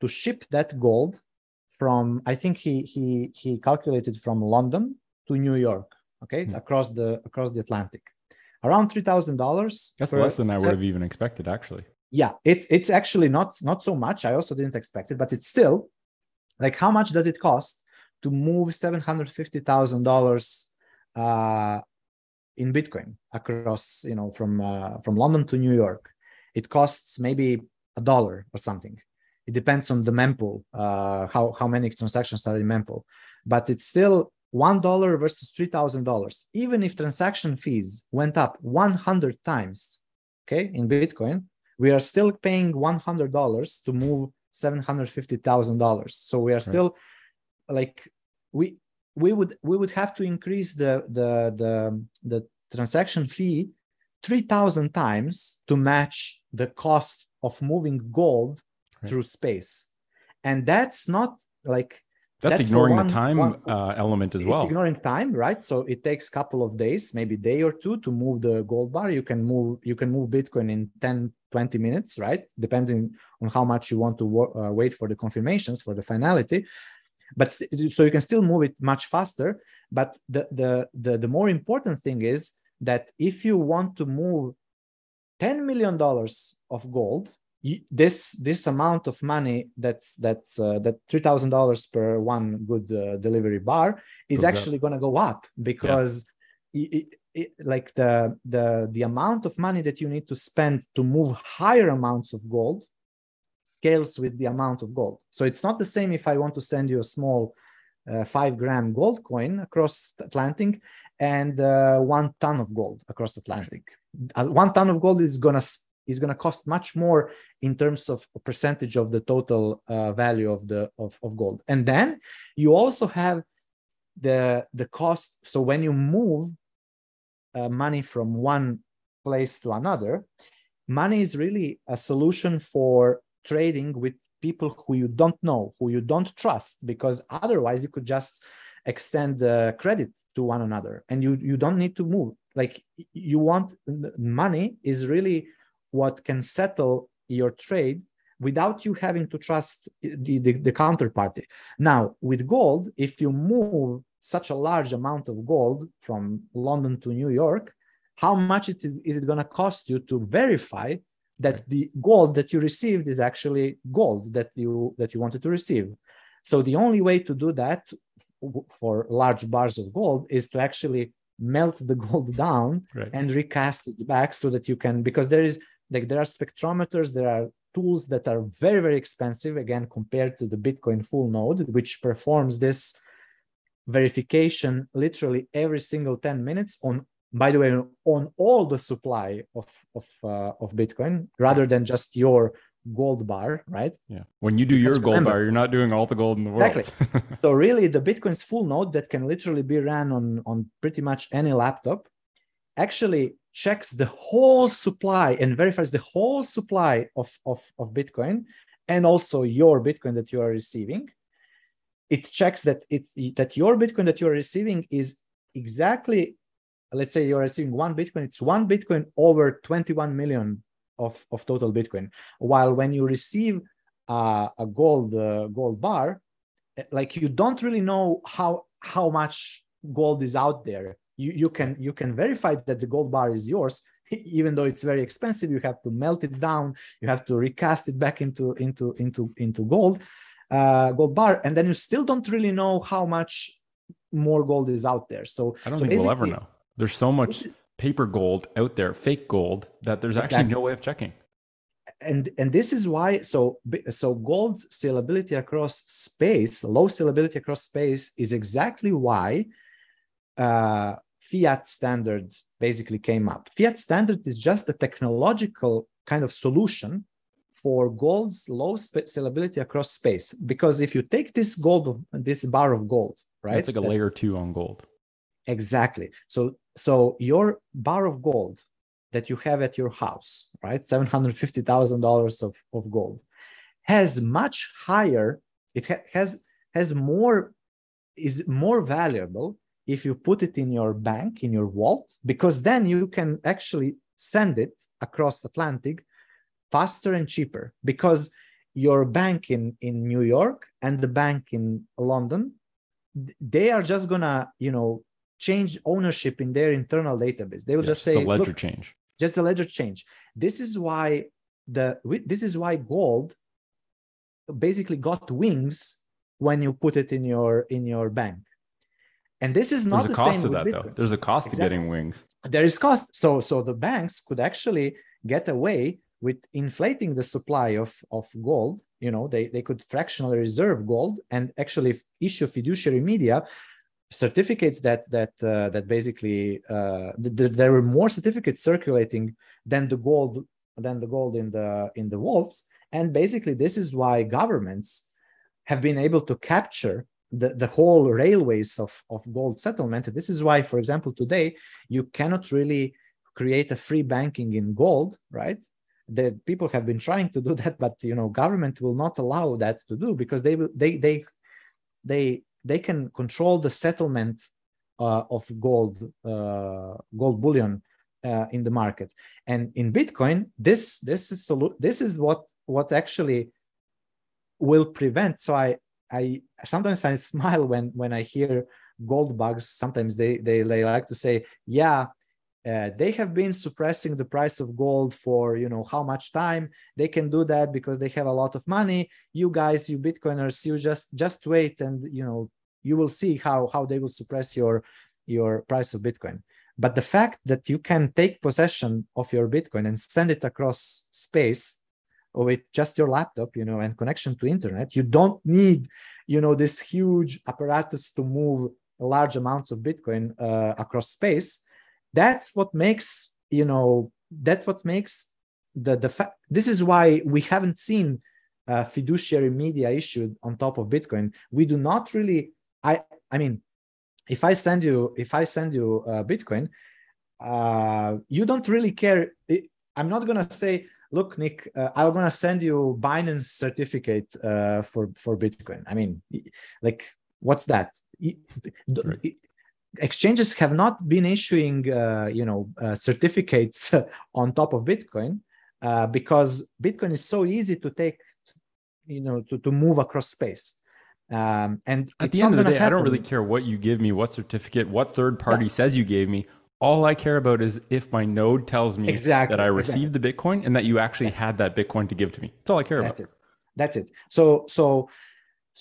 to ship that gold from i think he he he calculated from london to new york okay Hmm. across the across the atlantic around $3000 That's less than I would have even expected, actually. yeah it's it's actually not not so much i also didn't expect it but it's still like how much does it cost to move $750000 uh in bitcoin across you know from uh, from london to new york it costs maybe a dollar or something. It depends on the mempool uh how how many transactions are in mempool. But it's still one dollar versus three thousand dollars. Even if transaction fees went up 100 times okay in bitcoin we are still paying $100 to move $750,000 so we are still like we we would we would have to increase the the the the transaction fee 3000 times to match the cost of moving gold Right. through space. And that's not like That's, That's ignoring one- the time one- uh, element as it's well. It's ignoring time right? So it takes a couple of days maybe day or two to move the gold bar. You can move you can move bitcoin in 10 20 minutes right? Depending on how much you want to uh, wait for the confirmations for the finality. But so you can still move it much faster. But the the the, the more important thing is that if you want to move 10 million dollars of gold this this amount of money that's that's uh, that three thousand dollars per one good uh, delivery bar is actually going to go up because it, it, it, like the the the amount of money that you need to spend to move higher amounts of gold scales with the amount of gold. So it's not the same if i want to send you a small uh, five gram gold coin across the atlantic and uh, one ton of gold across atlantic. Uh, one ton of gold is gonna is gonna cost much more in terms of a percentage of the total uh, value of the of, of gold. And then you also have the the cost so when you move uh, money from one place to another money is really a solution for trading with people who you don't know who you don't trust because otherwise you could just extend the credit to one another. And you you don't need to move. Like you want money is really what can settle your trade without you having to trust the, the, the counterparty. Now with gold if you move such a large amount of gold from london to new york how much it is, is it going to cost you to verify that the gold that you received is actually gold that you that you wanted to receive? So the only way to do that for large bars of gold is to actually melt the gold down Right. and recast it back so that you can because there is like there are spectrometers there are tools that are very very expensive again compared to the bitcoin full node which performs this verification literally every single 10 minutes on by the way on all the supply of of uh, of bitcoin rather than just your gold bar right Yeah. When you do your gold remember- bar, you're not doing all the gold in the world. Exactly. so really the bitcoin's full node that can literally be ran on on pretty much any laptop actually checks the whole supply and verifies the whole supply of of, of bitcoin and also your bitcoin that you are receiving it checks that it's that your bitcoin that you're receiving is exactly let's say you're receiving one bitcoin it's one bitcoin over 21 million of, of total bitcoin. While when you receive uh, a gold uh, gold bar eh, like you don't really know how how much gold is out there. You you can you can verify that the gold bar is yours even though it's very expensive. You have to melt it down. You have to recast it back into into into into gold uh gold bar. And then you still don't really know how much more gold is out there. So I don't so think we'll ever know. There's so much paper gold out there, fake gold, that there's actually no way of checking. and and this is why so so gold's salability across space low salability across space is exactly why uh, fiat standard basically came up fiat standard is just a technological kind of solution for gold's low salability across space because if you take this gold this bar of gold right It's like a that- layer two on gold. Exactly. So so your bar of gold that you have at your house, right? Seven hundred fifty thousand dollars of of gold has much higher. It ha- has has more is more valuable if you put it in your bank in your vault because then you can actually send it across the atlantic faster and cheaper because your bank in in new york and the bank in london they are just gonna you know change ownership in their internal database. They will Yeah, just say a ledger "Look, change. just a ledger change. This is why the this is why gold basically got wings when you put it in your in your bank. And this is not There's a the cost same to with that though. There's a cost to getting wings. there is cost. So so the banks could actually get away with inflating the supply of of gold. You know they they could fractionally reserve gold and actually issue fiduciary media certificates that that uh, that basically uh, th- th- there were more certificates circulating than the gold than the gold in the in the vaults. And basically this is why governments have been able to capture the, the whole railways of, of gold settlement. This is why for example today you cannot really create a free banking in gold right? That people have been trying to do that but you know government will not allow that to do because they will they they they they can control the settlement uh, of gold uh, gold bullion uh, in the market. And in bitcoin this this is this is what what actually will prevent. So i i sometimes i smile when when i hear gold bugs. Sometimes they they, they like to say yeah uh, they have been suppressing the price of gold for you know how much time? They can do that because they have a lot of money. You guys you bitcoiners you just just wait and you know you will see how how they will suppress your your price of bitcoin. But the fact that you can take possession of your bitcoin and send it across space with just your laptop you know and connection to internet you don't need you know this huge apparatus to move large amounts of bitcoin uh, across space that's what makes you know that's what makes the the fact this is why we haven't seen uh, fiduciary media issued on top of bitcoin. We do not really i i mean if i send you if i send you uh, bitcoin uh, you don't really care. I'm not gonna say look nick uh, i'm gonna send you binance certificate uh, for for bitcoin. I mean like what's that? Right. Exchanges have not been issuing uh, you know uh, certificates on top of bitcoin uh, because bitcoin is so easy to take you know to, to move across space um, and At the end of the day, I don't really care what you give me, what certificate, what third party says you gave me. All I care about is if my node tells me Exactly, that I exactly. received the Bitcoin and that you actually had that Bitcoin to give to me. That's all I care that's about. it that's it so so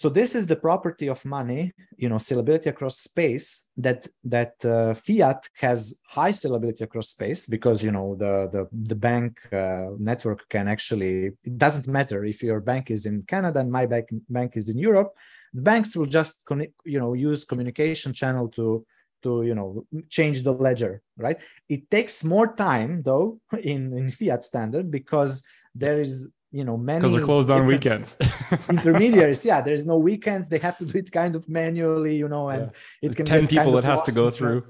so this is the property of money you know salability across space that that uh, fiat has high salability across space because you know the the, the bank uh, network can actually it doesn't matter if your bank is in canada and my bank bank is in europe the banks will just connect, you know use communication channel to to you know change the ledger right? It takes more time though in in fiat standard because there is you know many Because they're closed on weekends. intermediaries. Yeah there's no weekends. They have to do it kind of manually you know and it can 10 people it has to go through.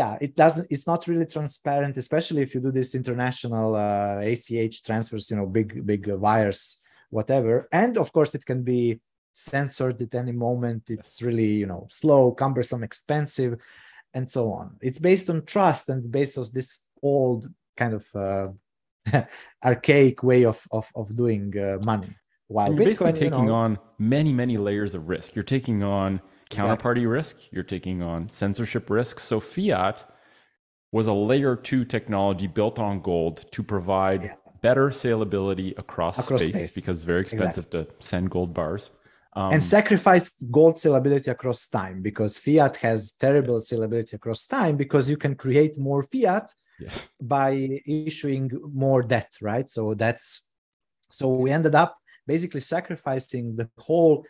yeah it doesn't it's not really transparent especially if you do this international uh, ach transfers you know big big uh, wires whatever. And of course it can be censored at any moment. It's really you know slow cumbersome expensive and so on. It's based on trust and based on this old kind of uh, archaic way of of, of doing uh, money while And you're basically bitcoin you taking know, on many, many layers of risk. You're taking on counterparty risk, you're taking on censorship risk. So fiat was a layer two technology built on gold to provide Yeah. better salability across, Across space, space. because it's very expensive to send gold bars. Um, and sacrifice gold salability across time because fiat has terrible salability across time because you can create more fiat yeah. by issuing more debt right so that's so we ended up basically sacrificing the whole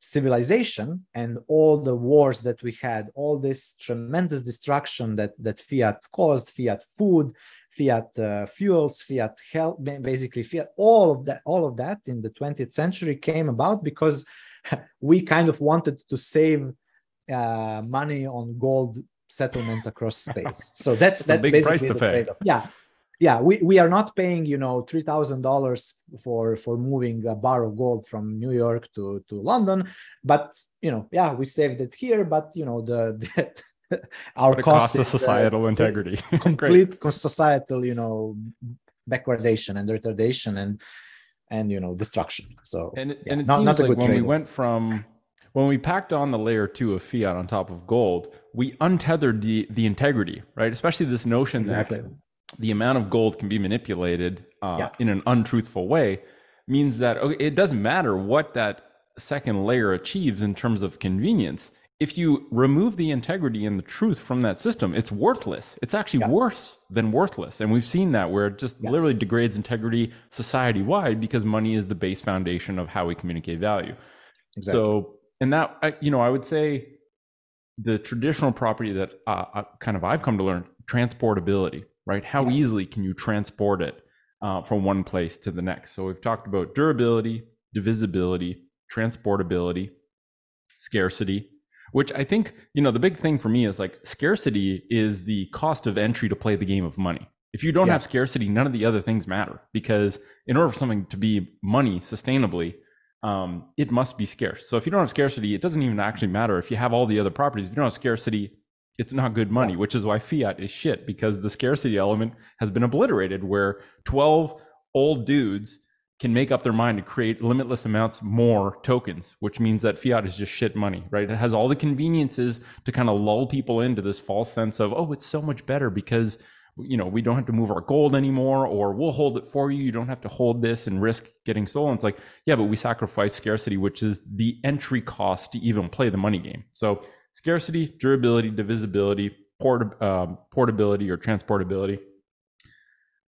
civilization and all the wars that we had all this tremendous destruction that that fiat caused fiat food fiat uh, fuels fiat health basically fiat all of that all of that in the 20th century came about because we kind of wanted to save uh, money on gold settlement across space so that's That's that's big price basically to the pay. trade-off. yeah yeah we, we are not paying you know three thousand dollars for for moving a bar of gold from new york to to london but you know yeah we saved it here but you know the the, our What cost, cost of is, uh, societal integrity. Complete societal, you know, backwardation and retardation and and you know destruction. So And it, yeah, and it not, seems not a like good when we trade-off. went from when we packed on the layer two of fiat on top of gold, we untethered the the integrity, right? Especially this notion exactly. that the amount of gold can be manipulated uh, Yeah. in an untruthful way means that okay, it doesn't matter what that second layer achieves in terms of convenience. If you remove the integrity and the truth from that system, it's worthless. It's actually Yeah. worse than worthless. And we've seen that where it just Yeah. literally degrades integrity society wide because money is the base foundation of how we communicate value. Exactly. So, and that, I- you know, I would say the traditional property that uh, uh, kind of I've come to learn transportability, right? How easily can you transport it uh, from one place to the next? So we've talked about durability, divisibility, transportability, scarcity, which I think, you know, the big thing for me is like scarcity is the cost of entry to play the game of money. If you don't Yeah. have scarcity, none of the other things matter because in order for something to be money sustainably, um, it must be scarce. So if you don't have scarcity, it doesn't even actually matter if you have all the other properties. If you don't have scarcity, it's not good money, which is why fiat is shit because the scarcity element has been obliterated. Where twelve old dudes can make up their mind to create limitless amounts more tokens, which means that fiat is just shit money, right? It has all the conveniences to kind of lull people into this false sense of, oh, it's so much better because you know we don't have to move our gold anymore, or we'll hold it for you. You don't have to hold this and risk getting stolen. It's like, yeah, but we sacrifice scarcity, which is the entry cost to even play the money game. So scarcity, durability, divisibility, port, um, portability or transportability.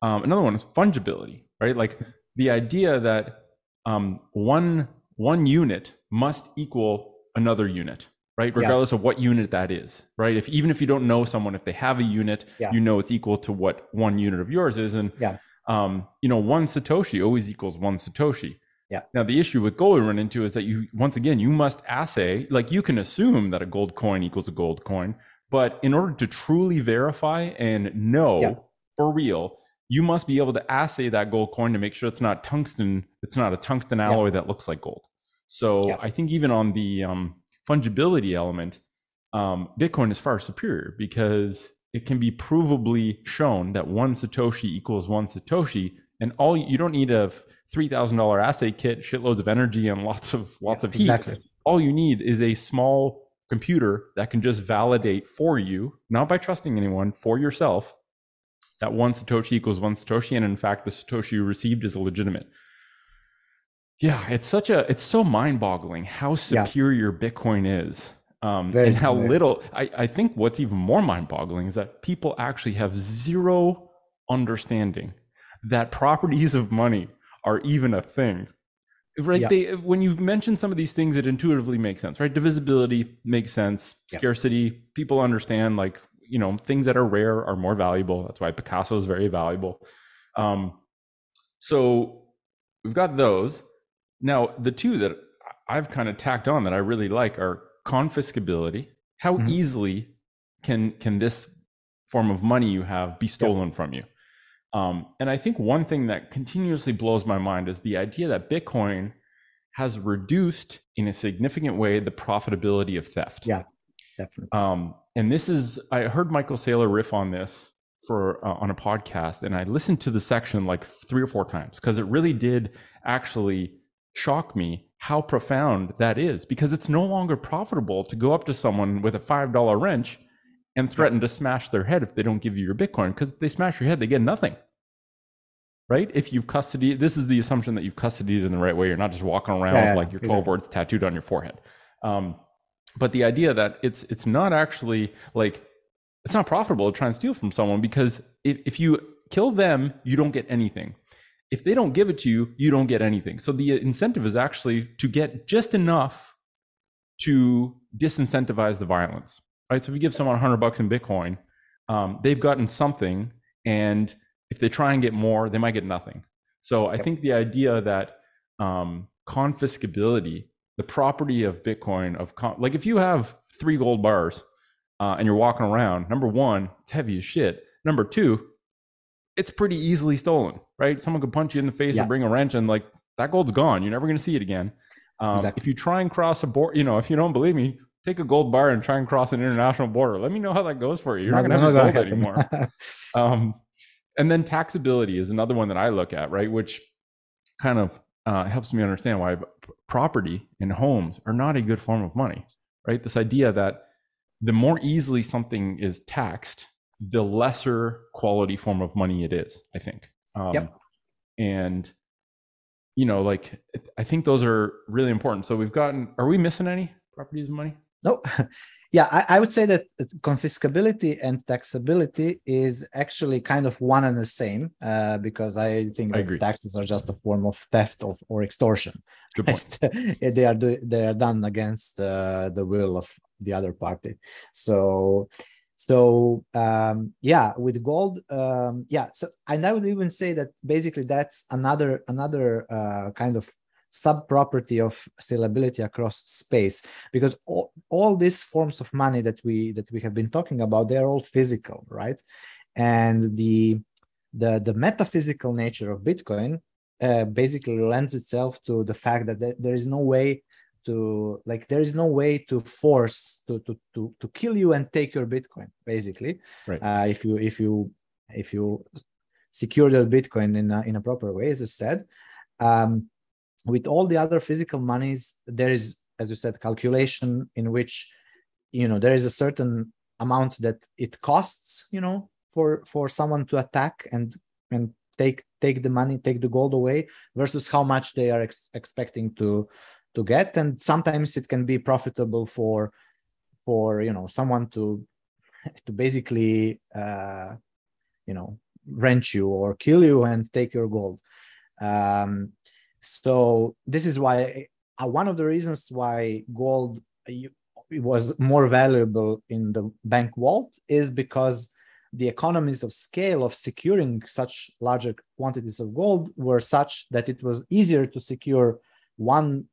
Um, another one is fungibility, right? Like the idea that um, one one unit must equal another unit, right? Yeah. Regardless of what unit that is, right? If even if you don't know someone, if they have a unit, Yeah. you know it's equal to what one unit of yours is, and Yeah. um, you know, one satoshi always equals one satoshi. Yeah. Now the issue with gold we run into is that you once again you must assay, like you can assume that a gold coin equals a gold coin, but in order to truly verify and know Yeah. for real, you must be able to assay that gold coin to make sure it's not tungsten. It's not a tungsten Yeah. alloy that looks like gold. So Yeah. I think even on the um, fungibility element, um, Bitcoin is far superior because it can be provably shown that one Satoshi equals one Satoshi, and all you don't need a three thousand dollar assay kit, shitloads of energy, and lots of lots Yeah, of heat. exactly. All you need is a small computer that can just validate for you, not by trusting anyone, for yourself, that one Satoshi equals one Satoshi, and in fact, the Satoshi you received is legitimate. Yeah, it's such a it's so mind-boggling how Yeah. superior Bitcoin is. Um, Very, and how very. little I, I think what's even more mind-boggling is that people actually have zero understanding that properties of money are even a thing right Yeah. they when you mention some of these things it intuitively makes sense right divisibility makes sense Yeah. scarcity people understand like you know things that are rare are more valuable that's why picasso is very valuable um so we've got those now the two that i've kind of tacked on that i really like are confiscability how Mhm. easily can can this form of money you have be stolen from you um, and I think one thing that continuously blows my mind is the idea that Bitcoin has reduced in a significant way the profitability of theft. Yeah. Definitely. Um, and this is, I heard Michael Saylor riff on this for uh, on a podcast, and I listened to the section like three or four times because it really did actually shock me how profound that is because it's no longer profitable to go up to someone with a five dollar wrench and threaten to smash their head if they don't give you your Bitcoin because if they smash your head, they get nothing. Right? If you've custody, this is the assumption that you've custodied in the right way. You're not just walking around Yeah, like your 12 exactly. words tattooed on your forehead. Um, but the idea that it's it's not actually like it's not profitable to try and steal from someone because if, if you kill them, you don't get anything. If they don't give it to you, you don't get anything. So the incentive is actually to get just enough to disincentivize the violence, right? So if you give someone 100 bucks in Bitcoin, um, they've gotten something, and if they try and get more, they might get nothing. So I think the idea that um, confiscability, the property of Bitcoin, of con- like if you have three gold bars uh, and you're walking around, number one, it's heavy as shit. Number two, it's pretty easily stolen, right? Someone could punch you in the face Yeah. or bring a wrench, and like that gold's gone. You're never going to see it again. Um, Exactly. If you try and cross a border, you know, if you don't believe me, take a gold bar and try and cross an international border. Let me know how that goes for you. You're not, not going to have gold anymore. um, and then taxability is another one that I look at, right? Which kind of uh, helps me understand why property and homes are not a good form of money, right? This idea that the more easily something is taxed, the lesser quality form of money it is, I think. Um, yep. And, you know, like, I think those are really important. So we've gotten, are we missing any properties of money? No. yeah, I, I, would say that confiscability and taxability is actually kind of one and the same uh, because I think I taxes are just a form of theft of, or extortion. Good point. they are do, they are done against uh, the will of the other party. So so um, yeah with gold um, yeah so and i would even say that basically that's another another uh, kind of sub property of salability across space because all, all these forms of money that we that we have been talking about they're all physical right? And the the the metaphysical nature of bitcoin uh, basically lends itself to the fact that there is no way to like there is no way to force to to to, to kill you and take your bitcoin basically right. uh, if you if you if you secure the bitcoin in a, in a proper way as you said um, with all the other physical monies there is as you said calculation in which you know there is a certain amount that it costs you know for for someone to attack and and take take the money take the gold away versus how much they are ex- expecting to to get and sometimes it can be profitable for for you know someone to to basically uh you know wrench you or kill you and take your gold. Um so this is why uh, one of the reasons why gold uh, was more valuable in the bank vault is because the economies of scale of securing such larger quantities of gold were such that it was easier to secure one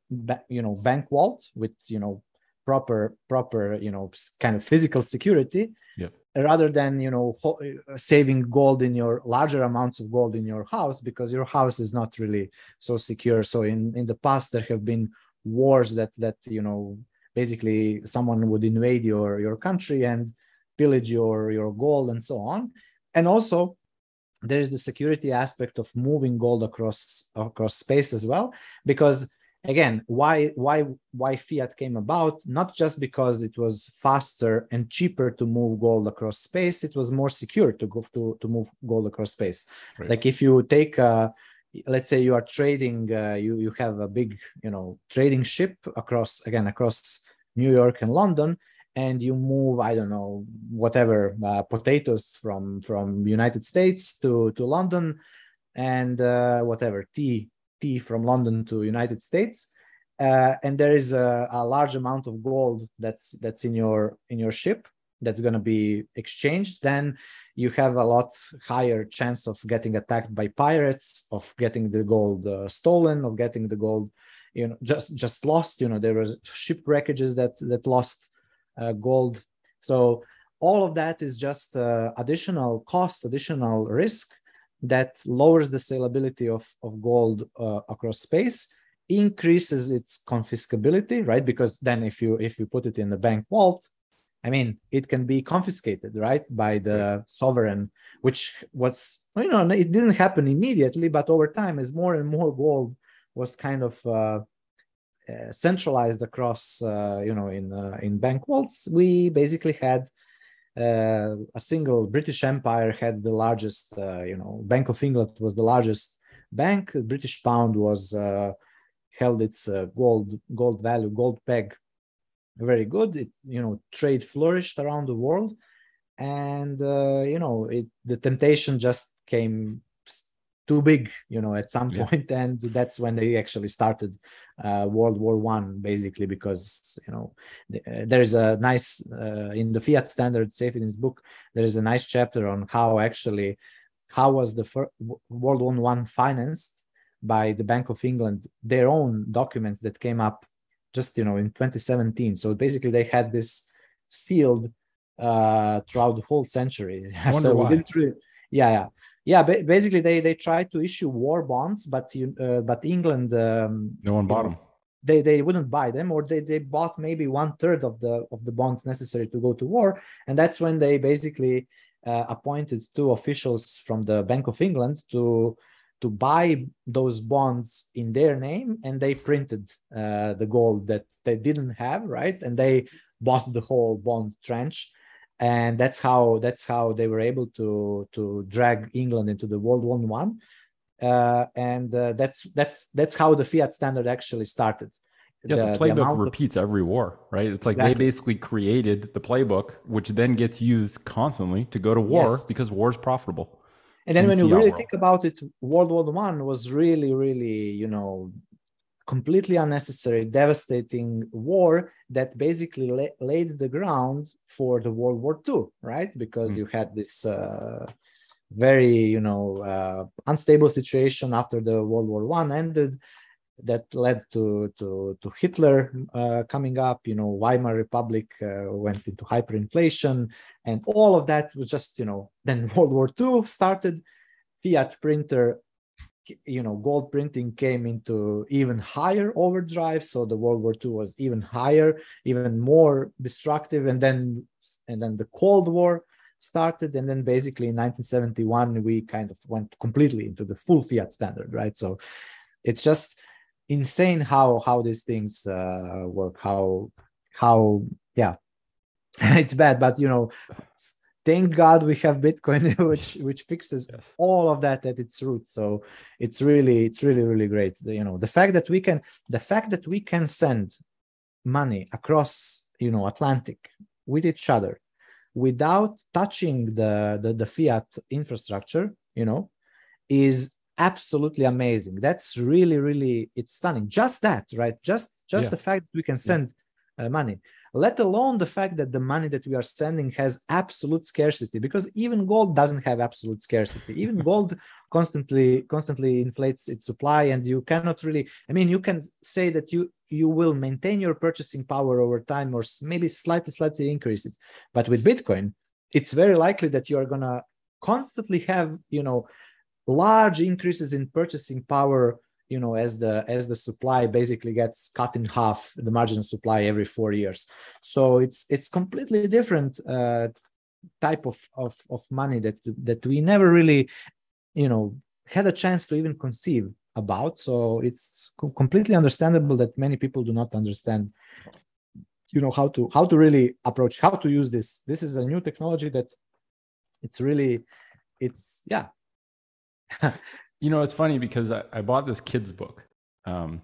you know bank vault with you know proper proper you know kind of physical security yeah. rather than you know uh, saving gold in your larger amounts of gold in your house because your house is not really so secure so in in the past there have been wars that that you know basically someone would invade your your country and pillage your your gold and so on and also there is the security aspect of moving gold across across space as well because again why why why fiat came about not just because it was faster and cheaper to move gold across space it was more secure to go to, to move gold across space right. like if you take a let's say you are trading uh, you you have a big you know trading ship across again across new york and london and you move i don't know whatever uh, potatoes from from united states to to london and uh, whatever tea tea from london to united states. Uh, and there is a, a, large amount of gold that's that's in your in your ship that's going to be exchanged. Then you have a lot higher chance of getting attacked by pirates of getting the gold uh, stolen of getting the gold you know just just lost. You know there was ship wreckages that that lost gold. So all of that is just uh, additional cost, additional risk that lowers the salability of, of gold uh, across space increases its confiscability right because then if you if you put it in the bank vault i mean it can be confiscated right by the sovereign which was you know it didn't happen immediately but over time as more and more gold was kind of uh, uh, centralized across, uh, you know, in uh, in bank vaults, we basically had a single British Empire had the largest, you know, Bank of England was the largest bank. British pound was held its gold gold value, gold peg very good. It, you know, trade flourished around the world, and uh, you know, it, the temptation just came too big you know at some yeah. point, and that's when they actually started uh, world war one basically because you know uh, there's a nice uh, in the fiat standard Saifedean's book there is a nice chapter on how actually how was the first world war one financed by the bank of england their own documents that came up just you know in 2017 so basically they had this sealed uh throughout the whole century. So we didn't really yeah yeah yeah basically they they tried to issue war bonds but you uh, but england um, no one bought them they they wouldn't buy them or they, they bought maybe one third of the of the bonds necessary to go to war. And that's when they basically uh, appointed two officials from the bank of england to to buy those bonds in their name and they printed uh, the gold that they didn't have right? And they bought the whole bond tranche and that's how that's how they were able to to drag england into the world war one uh, and uh, that's that's that's how the fiat standard actually started. Yeah, the, the playbook the repeats of... every war, right? It's like exactly. they basically created the playbook, which then gets used constantly to go to war yes. because war is profitable. And then when you really world. think about it, World War One was really, really, you know, completely unnecessary, devastating war that basically la- laid the ground for the World War II, right? Because mm. you had this uh, very you know uh, unstable situation after the World War One ended that led to to to Hitler uh, coming up. You know, Weimar Republic uh, went into hyperinflation, and all of that was just you know. Then World War II started. Fiat printer, you know, gold printing came into even higher overdrive. So the World War II was even higher, even more destructive, and then and then the Cold War started and then basically in 1971 we kind of went completely into the full fiat standard right so it's just insane how how these things uh, work how how yeah it's bad but you know thank god we have bitcoin which which fixes yes. all of that at its root so it's really it's really really great you know the fact that we can the fact that we can send money across you know atlantic with each other without touching the, the, the fiat infrastructure, you know, is absolutely amazing. That's really, really, it's stunning. Just that, right? Just just yeah. the fact that we can send uh, money, let alone the fact that the money that we are sending has absolute scarcity, because even gold doesn't have absolute scarcity. Even gold constantly constantly inflates its supply, and you cannot really. I mean, you can say that you you will maintain your purchasing power over time or maybe slightly slightly increase it but with bitcoin it's very likely that you are going to constantly have you know large increases in purchasing power you know as the as the supply basically gets cut in half the marginal supply every four years. So it's it's completely different uh, type of, of of money that that we never really you know had a chance to even conceive about. So it's co- completely understandable that many people do not understand you know how to how to really approach how to use this. This is a new technology that it's really it's yeah you know it's funny because I, I bought this kids book um,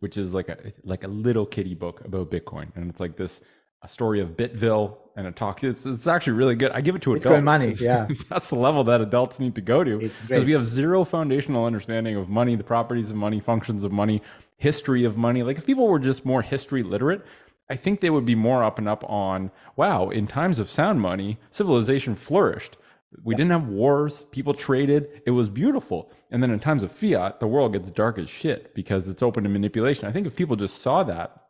which is like a like a little kitty book about bitcoin and it's like this a story of Bitville and a talk. It's, it's actually really good. I give it to Bitcoin adults. money, yeah. That's the level that adults need to go to because we have zero foundational understanding of money, the properties of money, functions of money, history of money. Like if people were just more history literate, I think they would be more up and up on wow. In times of sound money, civilization flourished. We didn't have wars. People traded. It was beautiful. And then in times of fiat, the world gets dark as shit because it's open to manipulation. I think if people just saw that,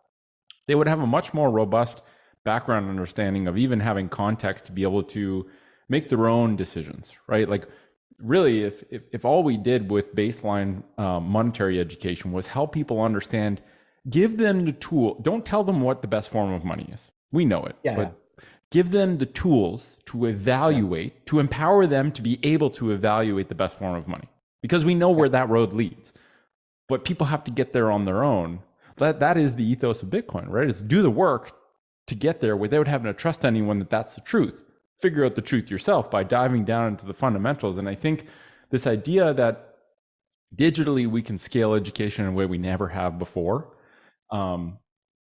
they would have a much more robust background understanding of even having context to be able to make their own decisions, right? Like, really, if if, if all we did with baseline um, monetary education was help people understand, give them the tool. Don't tell them what the best form of money is. We know it, yeah, but yeah. Give them the tools to evaluate, yeah. to empower them to be able to evaluate the best form of money, because we know where that road leads. But people have to get there on their own. That that is the ethos of Bitcoin, right? It's do the work to get there without having to trust anyone that that's the truth. Figure out the truth yourself by diving down into the fundamentals. And I think this idea that digitally we can scale education in a way we never have before. Um,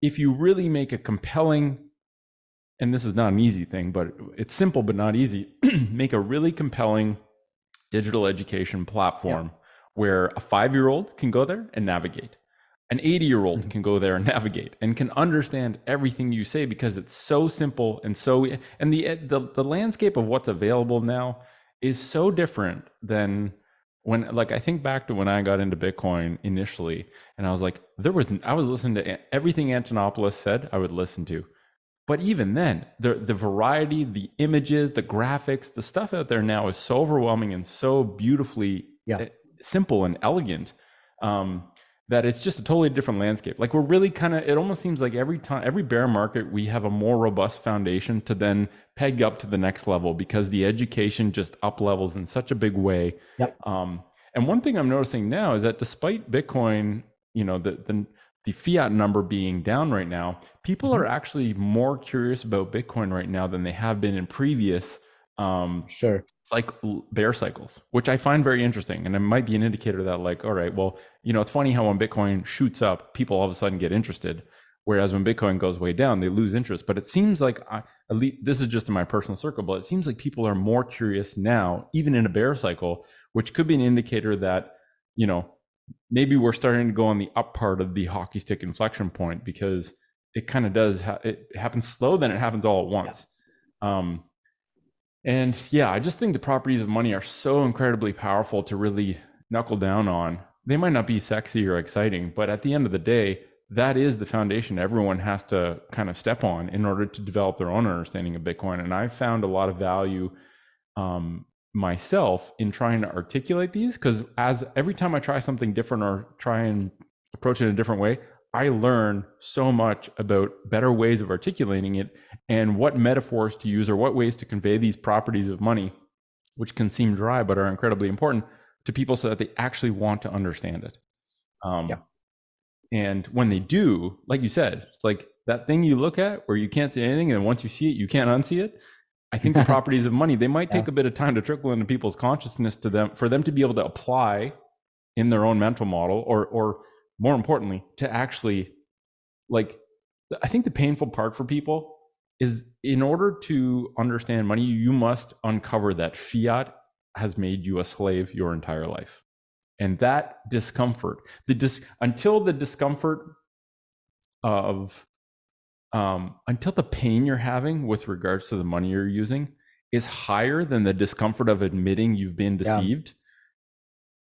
if you really make a compelling, and this is not an easy thing, but it's simple but not easy, make a really compelling digital education platform yeah. where a five year old can go there and navigate an 80 year old mm-hmm. can go there and navigate and can understand everything you say because it's so simple and so and the the, the landscape of what's available now is so different than when like i think back to when i got into bitcoin initially and i was like there was i was listening to everything antonopoulos said i would listen to but even then the the variety the images the graphics the stuff out there now is so overwhelming and so beautifully yeah. Eh, simple and elegant um, that it's just a totally different landscape. Like we're really kind of, it almost seems like every time, every bear market, we have a more robust foundation to then peg up to the next level because the education just up levels in such a big way. Yep. Um, and one thing I'm noticing now is that despite Bitcoin, you know, the, the, the fiat number being down right now, people mm-hmm. are actually more curious about Bitcoin right now than they have been in previous um, sure like bear cycles, which I find very interesting. And it might be an indicator that, like, all right, well, you know, it's funny how when Bitcoin shoots up, people all of a sudden get interested. Whereas when Bitcoin goes way down, they lose interest. But it seems like, I, at least this is just in my personal circle, but it seems like people are more curious now, even in a bear cycle, which could be an indicator that, you know, maybe we're starting to go on the up part of the hockey stick inflection point because it kind of does, ha- it happens slow, then it happens all at once. Yeah. Um, and yeah, I just think the properties of money are so incredibly powerful to really knuckle down on. They might not be sexy or exciting, but at the end of the day, that is the foundation everyone has to kind of step on in order to develop their own understanding of Bitcoin. And I found a lot of value um, myself in trying to articulate these because as every time I try something different or try and approach it in a different way, I learn so much about better ways of articulating it and what metaphors to use or what ways to convey these properties of money, which can seem dry but are incredibly important to people so that they actually want to understand it. Um, yeah. And when they do, like you said, it's like that thing you look at where you can't see anything, and once you see it, you can't unsee it. I think the properties of money they might take yeah. a bit of time to trickle into people's consciousness to them for them to be able to apply in their own mental model or or more importantly, to actually like, I think the painful part for people is in order to understand money, you must uncover that fiat has made you a slave your entire life. And that discomfort, the dis, until the discomfort of, um, until the pain you're having with regards to the money you're using is higher than the discomfort of admitting you've been deceived,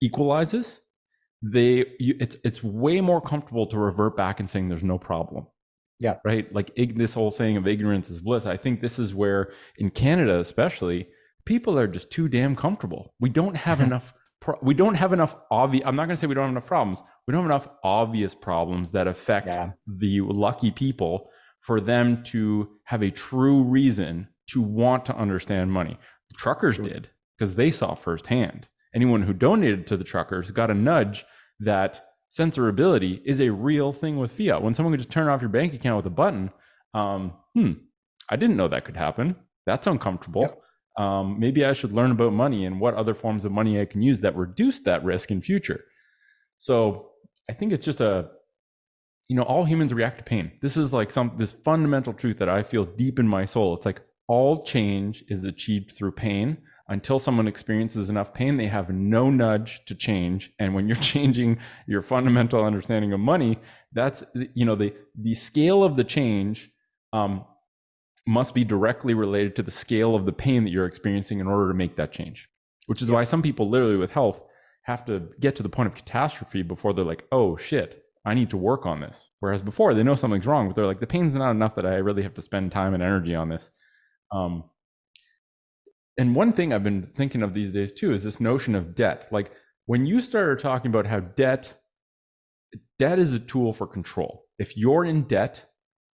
yeah. equalizes, they you, it's it's way more comfortable to revert back and saying there's no problem. Yeah. Right? Like this whole saying of ignorance is bliss. I think this is where in canada especially people are just too damn comfortable. We don't have enough pro- we don't have enough obvious i'm not going to say we don't have enough problems. We don't have enough obvious problems that affect yeah. the lucky people for them to have a true reason to want to understand money the truckers sure. did because they saw firsthand anyone who donated to the truckers got a nudge that censorability is a real thing with fiat. When someone could just turn off your bank account with a button, um, hmm, I didn't know that could happen. That's uncomfortable. Yep. Um, maybe I should learn about money and what other forms of money I can use that reduce that risk in future. So I think it's just a, you know, all humans react to pain. This is like some this fundamental truth that I feel deep in my soul. It's like all change is achieved through pain until someone experiences enough pain, they have no nudge to change. And when you're changing your fundamental understanding of money, that's you know the the scale of the change um, must be directly related to the scale of the pain that you're experiencing in order to make that change. Which is yeah. why some people, literally with health, have to get to the point of catastrophe before they're like, "Oh shit, I need to work on this." Whereas before, they know something's wrong, but they're like, "The pain's not enough that I really have to spend time and energy on this." Um, and one thing I've been thinking of these days too is this notion of debt. Like when you started talking about how debt debt is a tool for control. If you're in debt,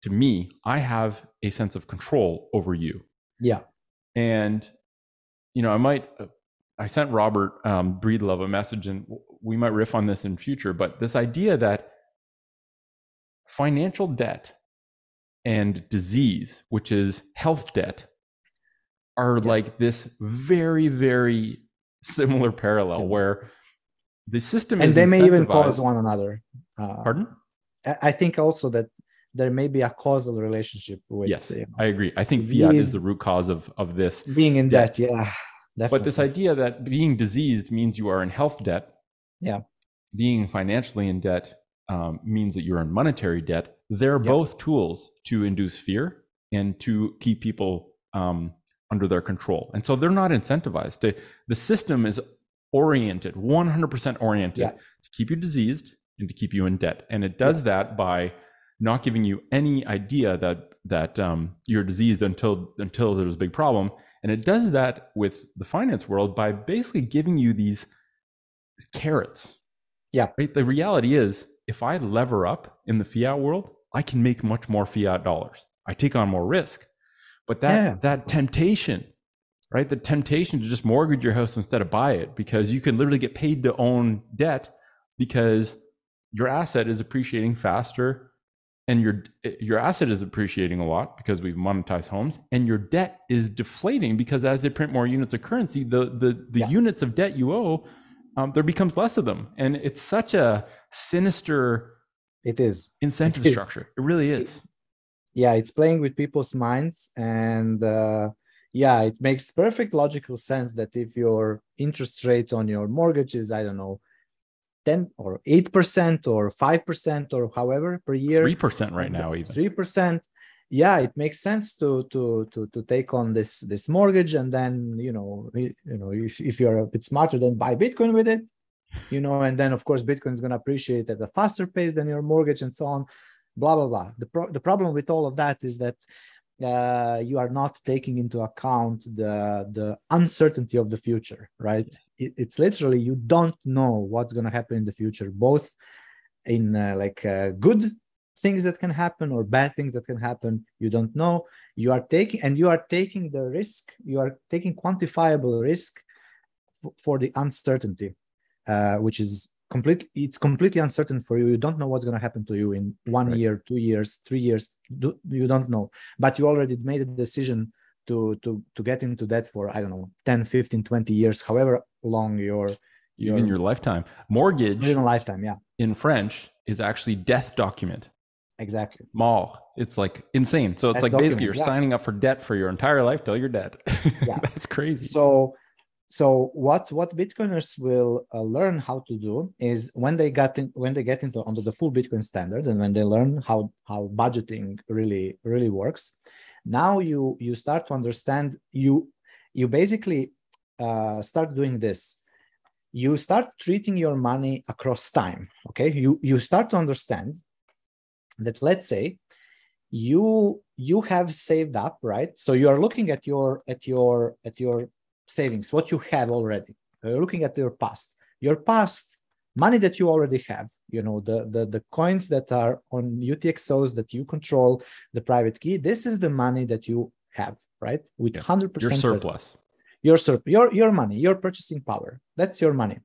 to me, I have a sense of control over you. Yeah. And you know, I might uh, I sent Robert um, Breedlove a message, and we might riff on this in future. But this idea that financial debt and disease, which is health debt, are yeah. like this very very similar parallel where the system and they may even cause one another uh, pardon? I think also that there may be a causal relationship with yes you know, i agree. I think fiat is the root cause of of this being in debt, debt yeah definitely. but this idea that being diseased means you are in health debt yeah. being financially in debt um, means that you're in monetary debt they're yep. both tools to induce fear and to keep people um, under their control. And so they're not incentivized to, the system is oriented, 100% oriented yeah. to keep you diseased and to keep you in debt. And it does yeah. that by not giving you any idea that, that um, you're diseased until, until there's a big problem. And it does that with the finance world by basically giving you these carrots. Yeah. Right. The reality is if I lever up in the fiat world, I can make much more fiat dollars. I take on more risk. But that yeah. that temptation, right? The temptation to just mortgage your house instead of buy it because you can literally get paid to own debt because your asset is appreciating faster and your your asset is appreciating a lot because we've monetized homes and your debt is deflating because as they print more units of currency the the, the yeah. units of debt you owe um, there becomes less of them. And it's such a sinister it is. incentive it structure. It really is. It, yeah it's playing with people's minds and uh, yeah it makes perfect logical sense that if your interest rate on your mortgage is i don't know 10 or 8% or 5% or however per year. 3% right now even. 3% yeah it makes sense to to to to take on this this mortgage and then you know you know if, if you're a bit smarter then buy bitcoin with it you know and then of course bitcoin is going to appreciate at a faster pace than your mortgage and so on blah blah blah. The, pro- the problem with all of that is that uh, you are not taking into account the the uncertainty of the future right? It, it's literally you don't know what's going to happen in the future both in uh, like uh, good things that can happen or bad things that can happen you don't know. You are taking and you are taking the risk you are taking quantifiable risk for the uncertainty uh, which is completely it's completely uncertain for you. You don't know what's going to happen to you in one right. year two years three years. Do, you don't know. But you already made a decision to to to get into that for i don't know 10 15 20 years however long your, your even your lifetime. Mortgage in a lifetime yeah. in french is actually death document exactly. Mort it's like insane. So it's like document, basically you're yeah. signing up for debt for your entire life till you're dead. Yeah. That's crazy. So so what what bitcoiners will uh, learn how to do is when they get in, when they get into under the full bitcoin standard and when they learn how how budgeting really really works now you you start to understand you you basically uh, start doing this. You start treating your money across time okay? You you start to understand that let's say you you have saved up right so you are looking at your at your at your savings, what you have already. You're looking at your past, your past money that you already have, you know, the, the, the coins that are on UTXOs that you control, the private key. This is the money that you have, right? With 100% your surplus. Your, sur- your, your money, your purchasing power. That's your money.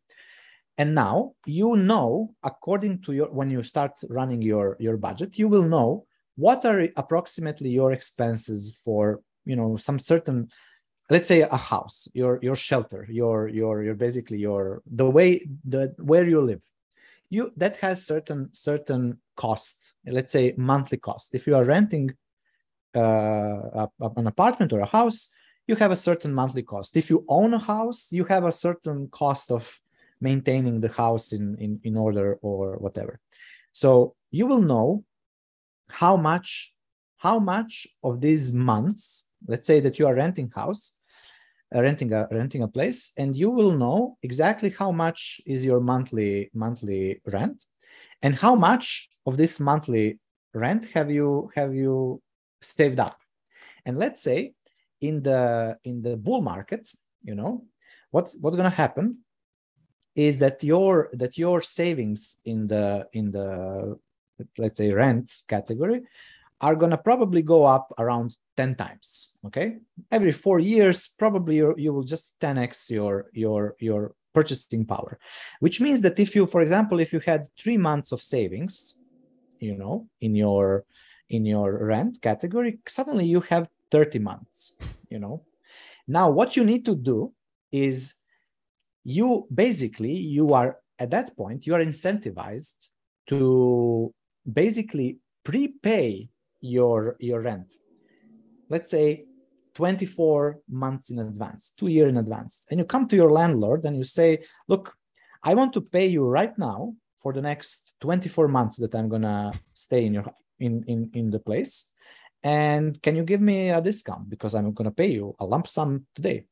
And now you know, according to your, when you start running your, your budget, you will know what are approximately your expenses for, you know, some certain let's say a house your your shelter your your your basically your the way the where you live. You that has certain certain cost let's say monthly cost if you are renting uh, a, an apartment or a house you have a certain monthly cost. If you own a house you have a certain cost of maintaining the house in in, in order or whatever. So you will know how much how much of these months let's say that you are renting house uh, renting a renting a place and you will know exactly how much is your monthly monthly rent and how much of this monthly rent have you have you saved up. And let's say in the in the bull market you know what's what's going to happen is that your that your savings in the in the let's say rent category are going to probably go up around 10 times okay? Every four years probably you will just 10x your your your purchasing power which means that if you for example if you had three months of savings you know in your in your rent category suddenly you have 30 months you know? Now what you need to do is you basically you are at that point you are incentivized to basically prepay your your rent. Let's say 24 months in advance two year in advance. And you come to your landlord and you say look i want to pay you right now for the next 24 months that i'm gonna stay in your in in, in the place. And can you give me a discount? Because i'm gonna pay you a lump sum today.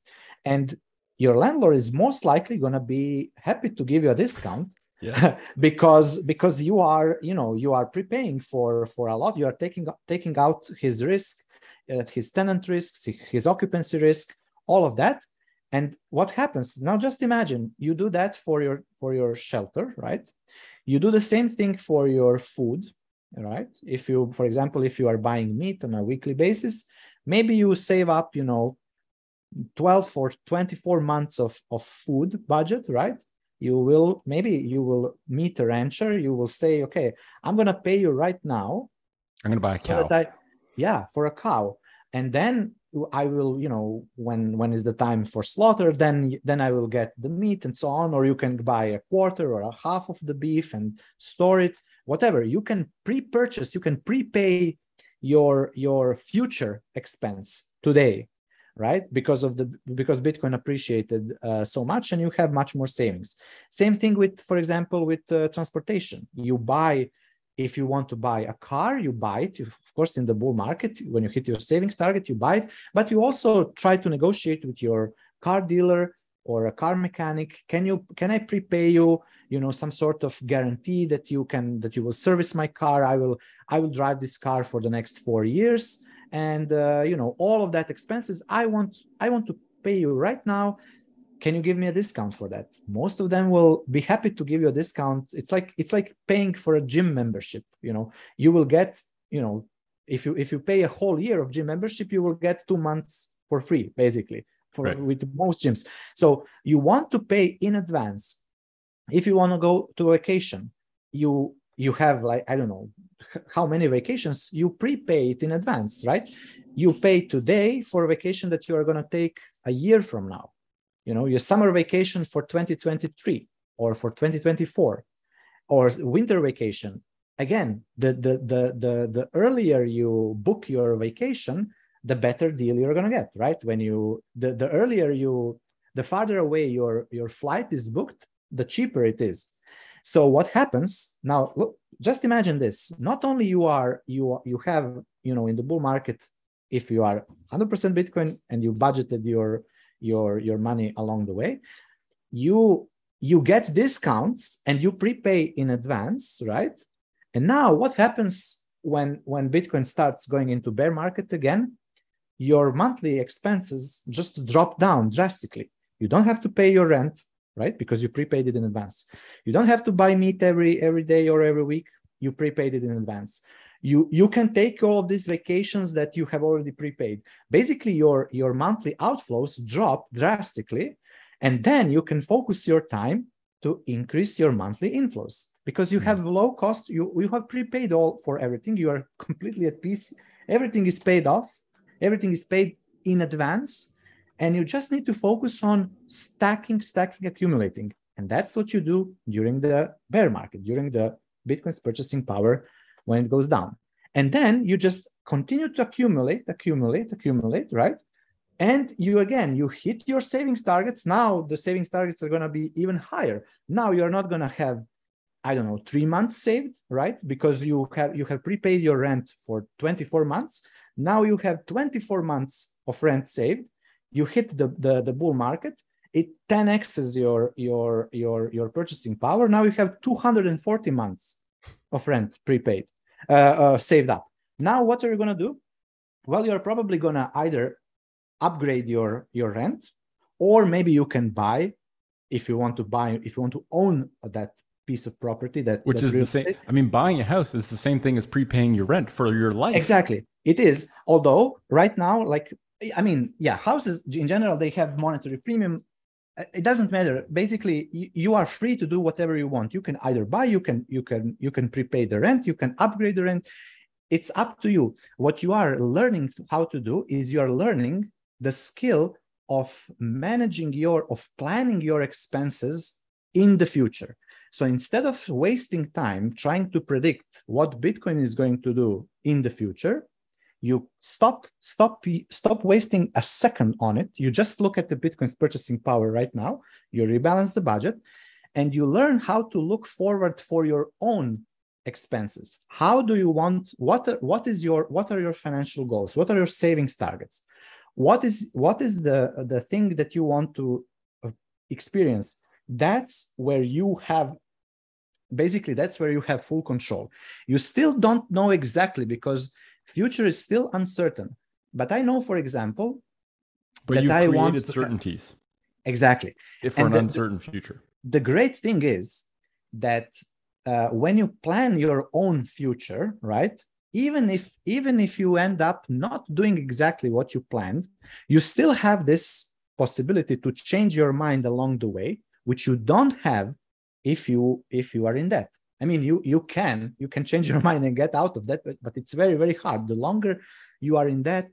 And your landlord is most likely gonna be happy to give you a discount yeah. because because you are you know you are prepaying for for a lot you are taking taking out his risk uh, his tenant risks his occupancy risk all of that and what happens now just imagine you do that for your for your shelter right You do the same thing for your food, right? If you, for example, if you are buying meat on a weekly basis, maybe you save up, you know, 12 or 24 months of, of food budget, right? You will, maybe you will meet a rancher, you will say, okay, I'm to pay you right now. I'm to buy a so cow. I, yeah, for a cow. And then I will, you know, when when is the time for slaughter, then then I will get the meat and so on. Or you can buy a quarter or a half of the beef and store it, whatever. You can pre-purchase, you can prepay your your future expense today right? Because of the because bitcoin appreciated uh, so much and you have much more savings. Same thing with for example with uh, transportation. You buy if you want to buy a car you buy it. Of course in the bull market when you hit your savings target you buy it. But you also try to negotiate with your car dealer or a car mechanic. Can you can i prepay you you know some sort of guarantee that you can that you will service my car? I will i will drive this car for the next four years and uh, you know all of that expenses i want i want to pay you right now. Can you give me a discount for that? Most of them will be happy to give you a discount. It's like it's like paying for a gym membership you know. You will get you know if you if you pay a whole year of gym membership you will get two months for free basically for right. with most gyms. So you want to pay in advance. If you want to go to vacation you you have like i don't know how many vacations you prepay it in advance right? You pay today for a vacation that you are going to take a year from now. You know your summer vacation for 2023 or for 2024 or winter vacation. Again the the the the, the earlier you book your vacation the better deal you're going to get right? When you the, the earlier you the farther away your your flight is booked the cheaper it is so what happens now? Look, just imagine this. Not only you are you you have you know in the bull market, if you are 100% Bitcoin and you budgeted your your your money along the way, you you get discounts and you prepay in advance, right? And now what happens when when Bitcoin starts going into bear market again? Your monthly expenses just drop down drastically. You don't have to pay your rent right? Because you prepaid it in advance. You don't have to buy meat every every day or every week. You prepaid it in advance. You you can take all of these vacations that you have already prepaid. Basically, your your monthly outflows drop drastically, and then you can focus your time to increase your monthly inflows because you hmm. have low cost. You you have prepaid all for everything. You are completely at peace. Everything is paid off. Everything is paid in advance and you just need to focus on stacking, stacking, accumulating. And that's what you do during the bear market, during the Bitcoin's purchasing power when it goes down. And then you just continue to accumulate, accumulate, accumulate, right? And you again, you hit your savings targets. Now the savings targets are going to be even higher. Now you're not going to have, I don't know, three months saved, right? Because you have you have prepaid your rent for 24 months. Now you have 24 months of rent saved you hit the, the, the bull market, it 10x's your, your, your, your purchasing power. Now you have 240 months of rent prepaid, uh, uh, saved up. Now, what are you going to do? Well, you're probably going to either upgrade your, your rent, or maybe you can buy if you want to buy, if you want to own that piece of property that which that is the same estate. i mean buying a house is the same thing as prepaying your rent for your life exactly it is although right now like I mean, yeah, houses in general they have monetary premium. Uh, it doesn't matter. Basically, you, are free to do whatever you want. You can either buy, you can you can you can prepay the rent, you can upgrade the rent. It's up to you. What you are learning how to do is you are learning the skill of managing your of planning your expenses in the future. So instead of wasting time trying to predict what Bitcoin is going to do in the future, you stop stop stop wasting a second on it. You just look at the bitcoin's purchasing power right now. You rebalance the budget and you learn how to look forward for your own expenses. How do you want what are, what is your what are your financial goals? What are your savings targets? What is what is the the thing that you want to uh, experience? That's where you have basically that's where you have full control. You still don't know exactly because future is still uncertain but i know for example but that i want certainties exactly if for and an the, uncertain future the great thing is that uh, when you plan your own future, right? Even if even if you end up not doing exactly what you planned, you still have this possibility to change your mind along the way, which you don't have if you if you are in debt. I mean, you you can you can change your mind and get out of that, but, but it's very very hard. The longer you are in debt,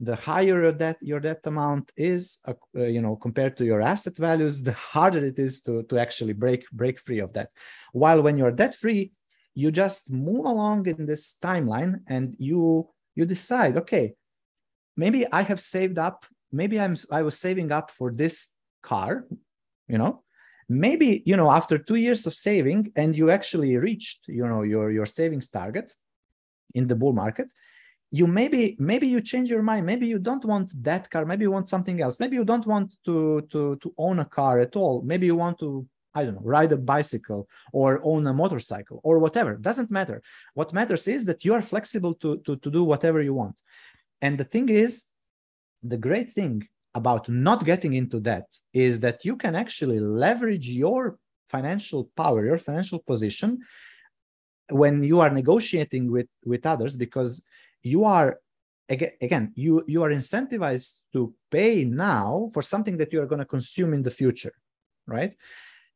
the higher your debt your debt amount is uh, uh, you know compared to your asset values the harder it is to to actually break break free of that while when you're debt free you just move along in this timeline and you you decide okay maybe i have saved up maybe i'm i was saving up for this car you know maybe you know after 2 years of saving and you actually reached you know your your savings target in the bull market you maybe maybe you change your mind. Maybe you don't want that car. Maybe you want something else. Maybe you don't want to to to own a car at all. Maybe you want to i don't know ride a bicycle or own a motorcycle or whatever. Doesn't matter. What matters is that you are flexible to to, to do whatever you want. And the thing is the great thing about not getting into debt is that you can actually leverage your financial power your financial position when you are negotiating with with others because you are again you you are incentivized to pay now for something that you are going to consume in the future right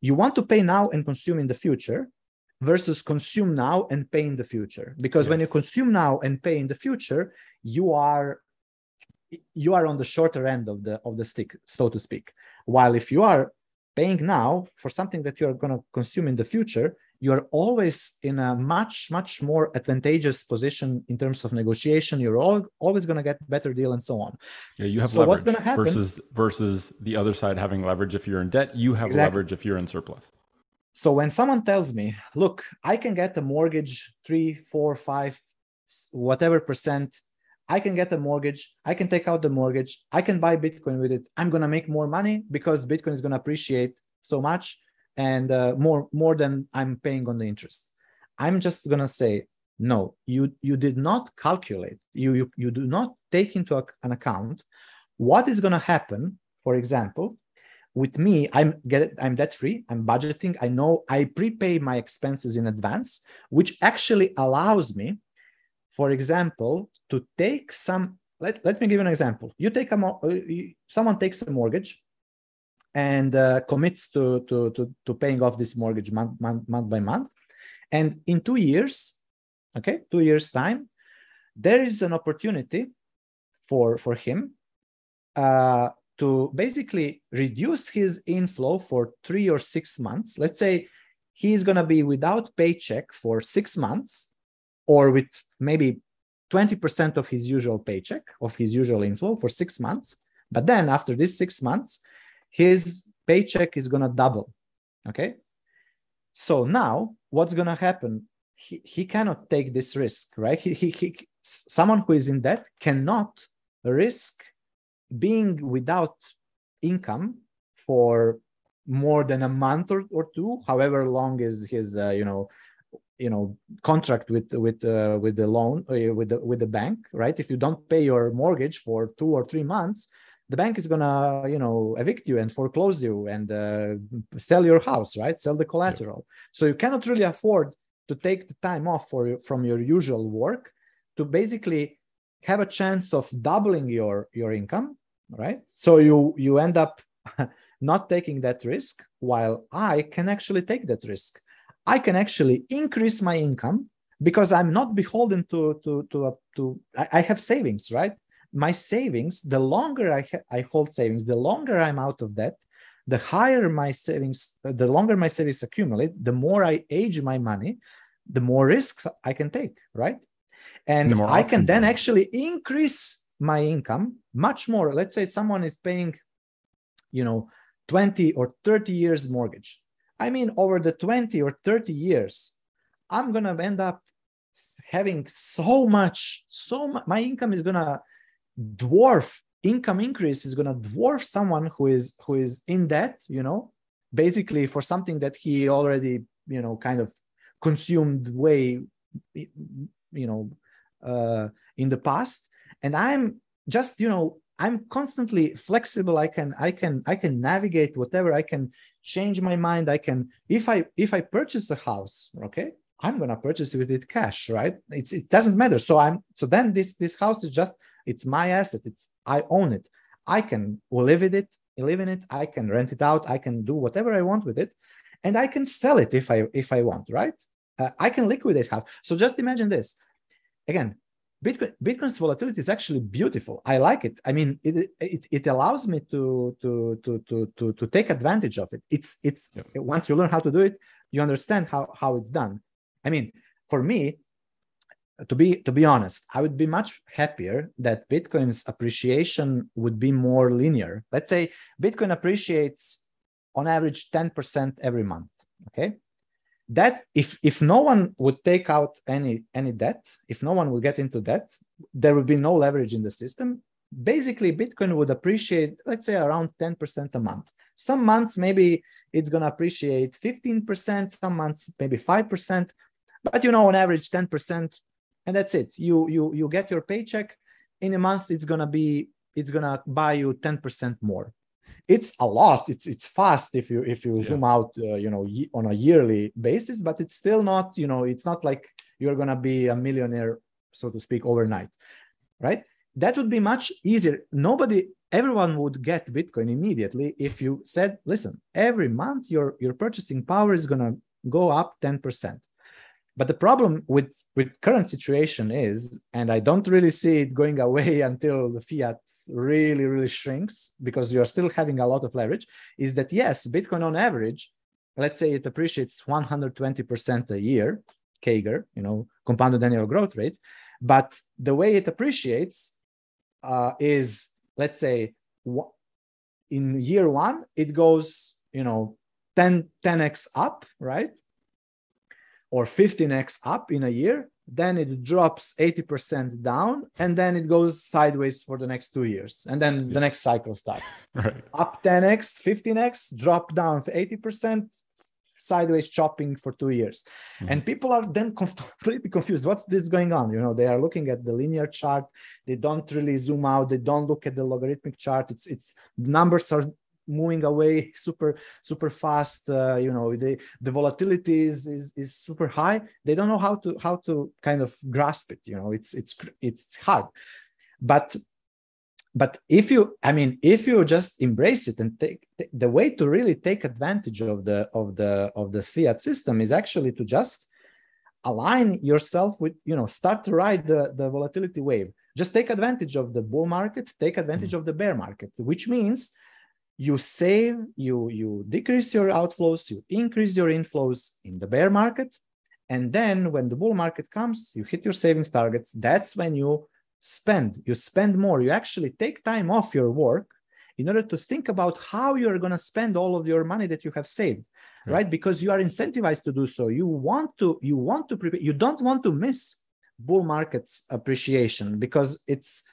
you want to pay now and consume in the future versus consume now and pay in the future because yes. when you consume now and pay in the future you are you are on the shorter end of the of the stick so to speak. While if you are paying now for something that you are going to consume in the future you're always in a much much more advantageous position in terms of negotiation. You're all, always going to get better deal and so on. Yeah you have so leverage what's going to happen versus versus the other side having leverage if you're in debt. You have exactly. leverage if you're in surplus. So when someone tells me look i can get a mortgage three four five whatever percent I can get a mortgage. I can take out the mortgage. I can buy Bitcoin with it. I'm to make more money because Bitcoin is to appreciate so much and uh, more more than i'm paying on the interest i'm just to say no you you did not calculate you you, you do not take into an account what is to happen for example with me i'm get i'm debt free i'm budgeting i know i prepay my expenses in advance which actually allows me for example to take some let, let me give you an example you take a uh, someone takes a mortgage and uh, commits to, to, to, to, paying off this mortgage month, month, month by month. And in two years, okay, two years' time, there is an opportunity for, for him uh, to basically reduce his inflow for three or six months. Let's say he's going to be without paycheck for six months or with maybe 20% of his usual paycheck, of his usual inflow for six months. But then after these six months, his paycheck is going to double. Okay. So now what's going to happen? He, he cannot take this risk, right? He, he, he, someone who is in debt cannot risk being without income for more than a month or, or two, however long is his, uh, you know, you know contract with with uh, with the loan uh, with the with the bank right? If you don't pay your mortgage for two or three months the bank is gonna you know evict you and foreclose you and uh, sell your house right? Sell the collateral. Yeah. so you cannot really afford to take the time off for from your usual work to basically have a chance of doubling your your income right? So you you end up not taking that risk while i can actually take that risk i can actually increase my income because i'm not beholden to to to, uh, to I, I have savings right my savings, the longer I, ha- I hold savings, the longer I'm out of debt, the higher my savings, the longer my savings accumulate, the more I age my money, the more risks I can take, right? And I can then actually increase my income much more. Let's say someone is paying, you know, 20 or 30 years mortgage. I mean, over the 20 or 30 years, I'm going to end up having so much, so much, my income is going to dwarf income increase is going to dwarf someone who is who is in debt you know? Basically for something that he already you know kind of consumed way you know uh, in the past. And i'm just you know i'm constantly flexible. I can i can i can navigate whatever i can change my mind. I can if i if i purchase a house okay i'm going to purchase it with it cash right? It's, it doesn't matter. So i'm so then this this house is just it's my asset. It's i own it. I can live in it live in it. I can rent it out. I can do whatever i want with it. And i can sell it if i if i want right? Uh, i can liquidate house. So just imagine this. Again Bitcoin, Bitcoin's volatility is actually beautiful. I like it. I mean, it, it, it allows me to, to, to, to, to, to take advantage of it. It's, it's yeah. once you learn how to do it, you understand how, how it's done. I mean, for me, to be, to be honest, I would be much happier that Bitcoin's appreciation would be more linear. Let's say Bitcoin appreciates on average 10% every month. Okay that if if no one would take out any any debt if no one would get into debt there would be no leverage in the system. Basically bitcoin would appreciate let's say around 10% a month. Some months maybe it's going to appreciate 15% some months maybe 5% but you know on average 10% and that's it. You you you get your paycheck. In a month it's going to be it's going to buy you 10% more it's a lot. It's it's fast if you if you yeah. zoom out uh, you know on a yearly basis but it's still not you know it's not like you're going to be a millionaire so to speak overnight right? That would be much easier. Nobody everyone would get bitcoin immediately if you said listen every month your your purchasing power is going to go up 10% but the problem with with current situation is and i don't really see it going away until the fiat really really shrinks because you're still having a lot of leverage is that yes bitcoin on average let's say it appreciates 120% a year CAGR you know compounded annual growth rate. But the way it appreciates uh, is let's say in year one it goes you know 10 10x up right or 15x up in a year, then it drops 80% down and then it goes sideways for the next two years. And then yeah. the next cycle starts. Right. Up 10x, 15x, drop down 80%, sideways chopping for two years. Mm-hmm. And people are then completely confused. What's this going on? You know, they are looking at the linear chart. They don't really zoom out. They don't look at the logarithmic chart. It's it's numbers are moving away super super fast uh, you know the the volatility is, is is super high. They don't know how to how to kind of grasp it you know it's it's it's hard. But but if you i mean if you just embrace it and take the way to really take advantage of the of the of the fiat system is actually to just align yourself with you know start to ride the the volatility wave. Just take advantage of the bull market take advantage mm-hmm. of the bear market which means you save, you, you decrease your outflows, you increase your inflows in the bear market. And then when the bull market comes, you hit your savings targets. That's when you spend, you spend more. You actually take time off your work in order to think about how you're going to spend all of your money that you have saved right. right because you are incentivized to do so you want to you want to prepare you don't want to miss bull markets appreciation because it's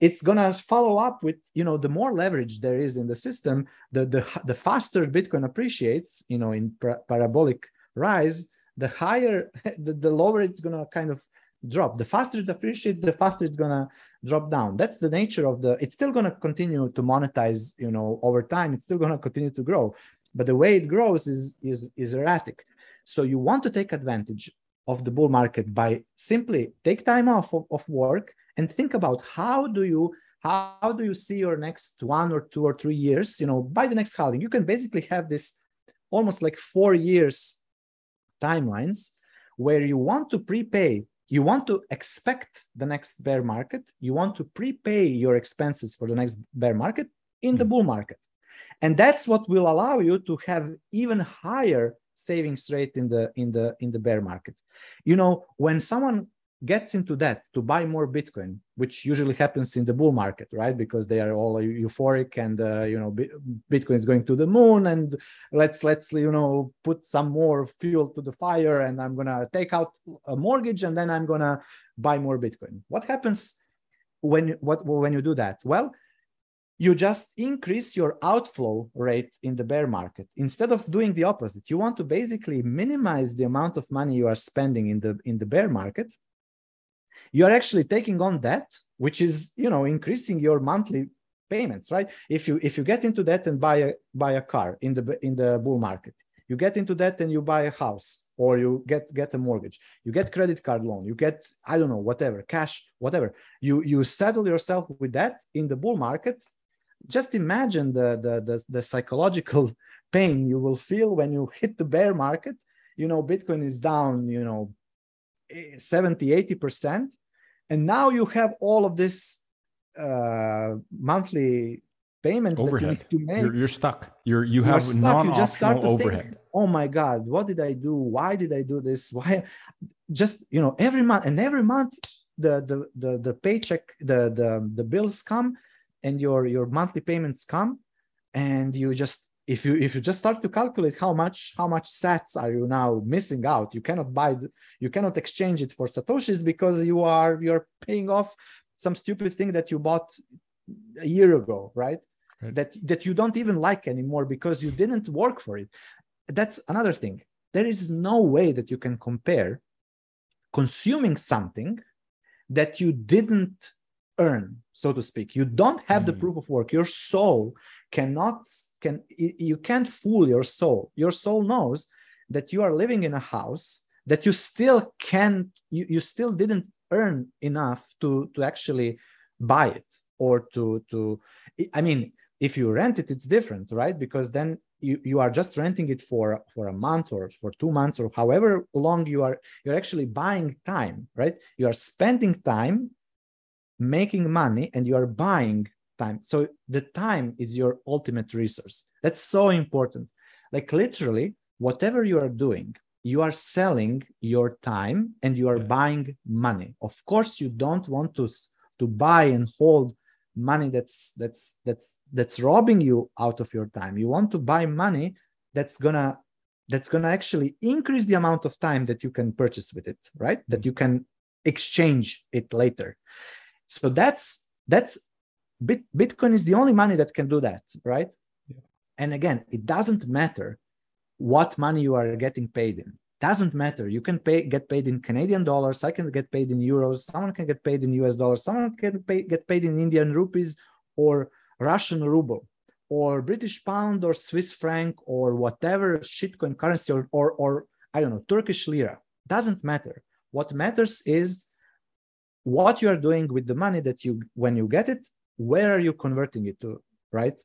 it's gonna follow up with you know the more leverage there is in the system the the, the faster bitcoin appreciates you know in par- parabolic rise the higher the, the lower it's gonna kind of drop. The faster it appreciates the faster it's gonna drop down. That's the nature of the it's still gonna continue to monetize you know over time. It's still gonna continue to grow. But the way it grows is is is erratic. So you want to take advantage of the bull market by simply take time off of, of work and think about how do you how do you see your next one or two or three years you know by the next halving. You can basically have this almost like four years timelines where you want to prepay you want to expect the next bear market you want to prepay your expenses for the next bear market in the hmm. bull market. And that's what will allow you to have even higher savings rate in the in the in the bear market. You know when someone gets into that to buy more bitcoin which usually happens in the bull market right? Because they are all euphoric and uh, you know bitcoin is going to the moon and let's let's you know put some more fuel to the fire and i'm going to take out a mortgage and then i'm going to buy more bitcoin. What happens when what when you do that? Well you just increase your outflow rate in the bear market. Instead of doing the opposite you want to basically minimize the amount of money you are spending in the in the bear market you are actually taking on debt which is you know increasing your monthly payments right? If you if you get into debt and buy a buy a car in the in the bull market you get into debt and you buy a house or you get get a mortgage you get credit card loan you get i don't know whatever cash whatever you you settle yourself with that in the bull market. Just imagine the the the, the psychological pain you will feel when you hit the bear market. You know bitcoin is down you know 70 80% and now you have all of this uh, monthly payments overhead. that you need to make. You're, you're stuck. You're you have stuck. non-optional you overhead. Think, oh my God, what did I do? Why did I do this? Why? Just you know, every month and every month the the the, the paycheck, the, the the bills come, and your your monthly payments come, and you just if you if you just start to calculate how much how much sats are you now missing out you cannot buy the, you cannot exchange it for satoshis because you are you're paying off some stupid thing that you bought a year ago right? right. That that you don't even like anymore because you didn't work for it. That's another thing. There is no way that you can compare consuming something that you didn't earn so to speak. You don't have mm. the proof of work. Your soul cannot can you can't fool your soul. Your soul knows that you are living in a house that you still can't you, you still didn't earn enough to to actually buy it or to to i mean if you rent it it's different right? Because then you, you are just renting it for for a month or for two months or however long you are you're actually buying time right? You are spending time making money and you are buying time. So the time is your ultimate resource. That's so important. Like literally whatever you are doing you are selling your time and you are yeah. buying money. Of course you don't want to to buy and hold money that's that's that's that's robbing you out of your time. You want to buy money that's gonna that's gonna actually increase the amount of time that you can purchase with it right? That you can exchange it later. So that's that's Bit, bitcoin is the only money that can do that right yeah. and again it doesn't matter what money you are getting paid in. Doesn't matter. You can pay get paid in Canadian dollars. I can get paid in euros. Someone can get paid in US dollars. Someone can pay, get paid in Indian rupees or Russian ruble or British pound or Swiss franc or whatever shitcoin currency or, or, or I don't know, Turkish lira. Doesn't matter. What matters is what you are doing with the money that you, when you get it, where are you converting it to, right?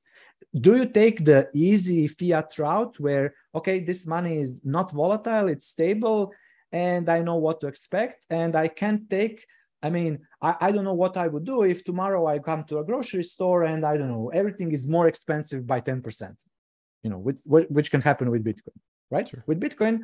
do you take the easy fiat route where okay this money is not volatile it's stable and i know what to expect and i can't take i mean I, I don't know what i would do if tomorrow i come to a grocery store and i don't know everything is more expensive by 10% you know which, which can happen with bitcoin right sure. with bitcoin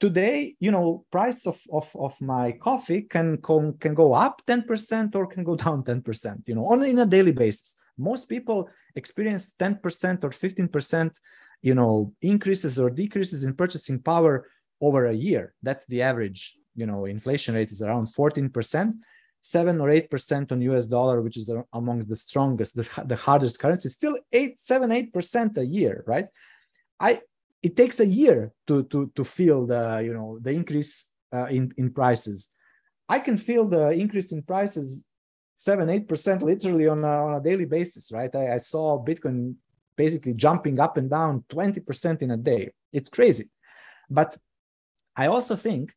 today you know price of, of, of my coffee can, can can go up 10% or can go down 10% you know only in a daily basis. Most people experience 10% or 15% you know increases or decreases in purchasing power over a year. That's the average you know inflation rate is around 14% 7 or 8% on us dollar which is amongst the strongest the, the hardest currency still 8 7 8% a year right? I it takes a year to to to feel the you know the increase uh, in in prices i can feel the increase in prices seven, eight percent literally on a, on a daily basis, right? I, I saw Bitcoin basically jumping up and down 20% in a day. It's crazy. But I also think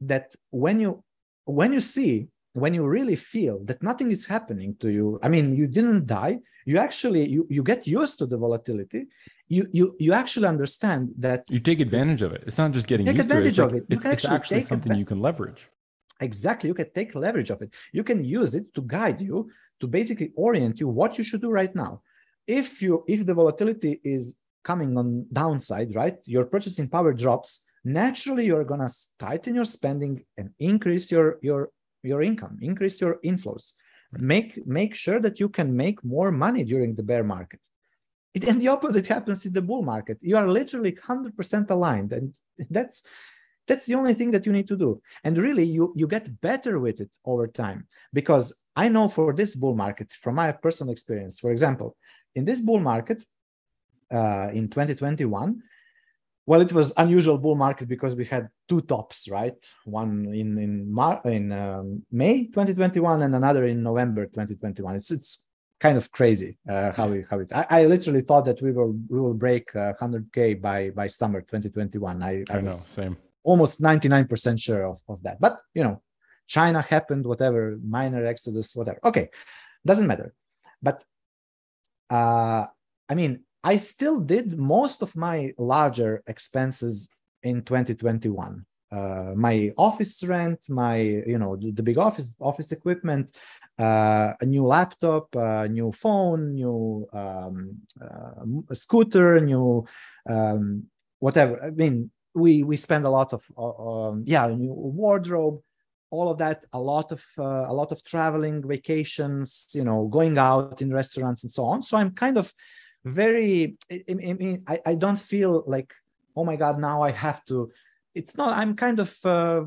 that when you when you see when you really feel that nothing is happening to you i mean you didn't die you actually you, you get used to the volatility you you you actually understand that you take advantage of it. It's not just getting used to it. It's, like, it. it's, it's actually something you can leverage. Exactly. You can take leverage of it. You can use it to guide you to basically orient you what you should do right now. If you if the volatility is coming on downside right your purchasing power drops naturally you're going to tighten your spending and increase your your your income increase your inflows. Make make sure that you can make more money during the bear market it, and the opposite happens in the bull market. You are literally 100% aligned and that's that's the only thing that you need to do. And really you you get better with it over time because i know for this bull market from my personal experience for example in this bull market uh, in 2021 well it was unusual bull market because we had two tops right? One in in Mar- in um, may 2021 and another in november 2021 it's it's kind of crazy uh, how it how it. I, I, literally thought that we will we will break uh, 100k by by summer 2021. I, I, I know, same. Almost 99% sure of, of that. But you know, China happened, whatever, miner exodus, whatever. Okay, doesn't matter. But uh, I mean, I still did most of my larger expenses in 2021 uh, my office rent, my you know the, the big office office equipment, uh, a new laptop, a new phone, new um, uh, scooter, new um, whatever. I mean, we we spend a lot of uh, um, yeah, new wardrobe, all of that. A lot of uh, a lot of traveling, vacations, you know, going out in restaurants and so on. So I'm kind of very. I, I, I, I don't feel like oh my god now I have to it's not i'm kind of uh,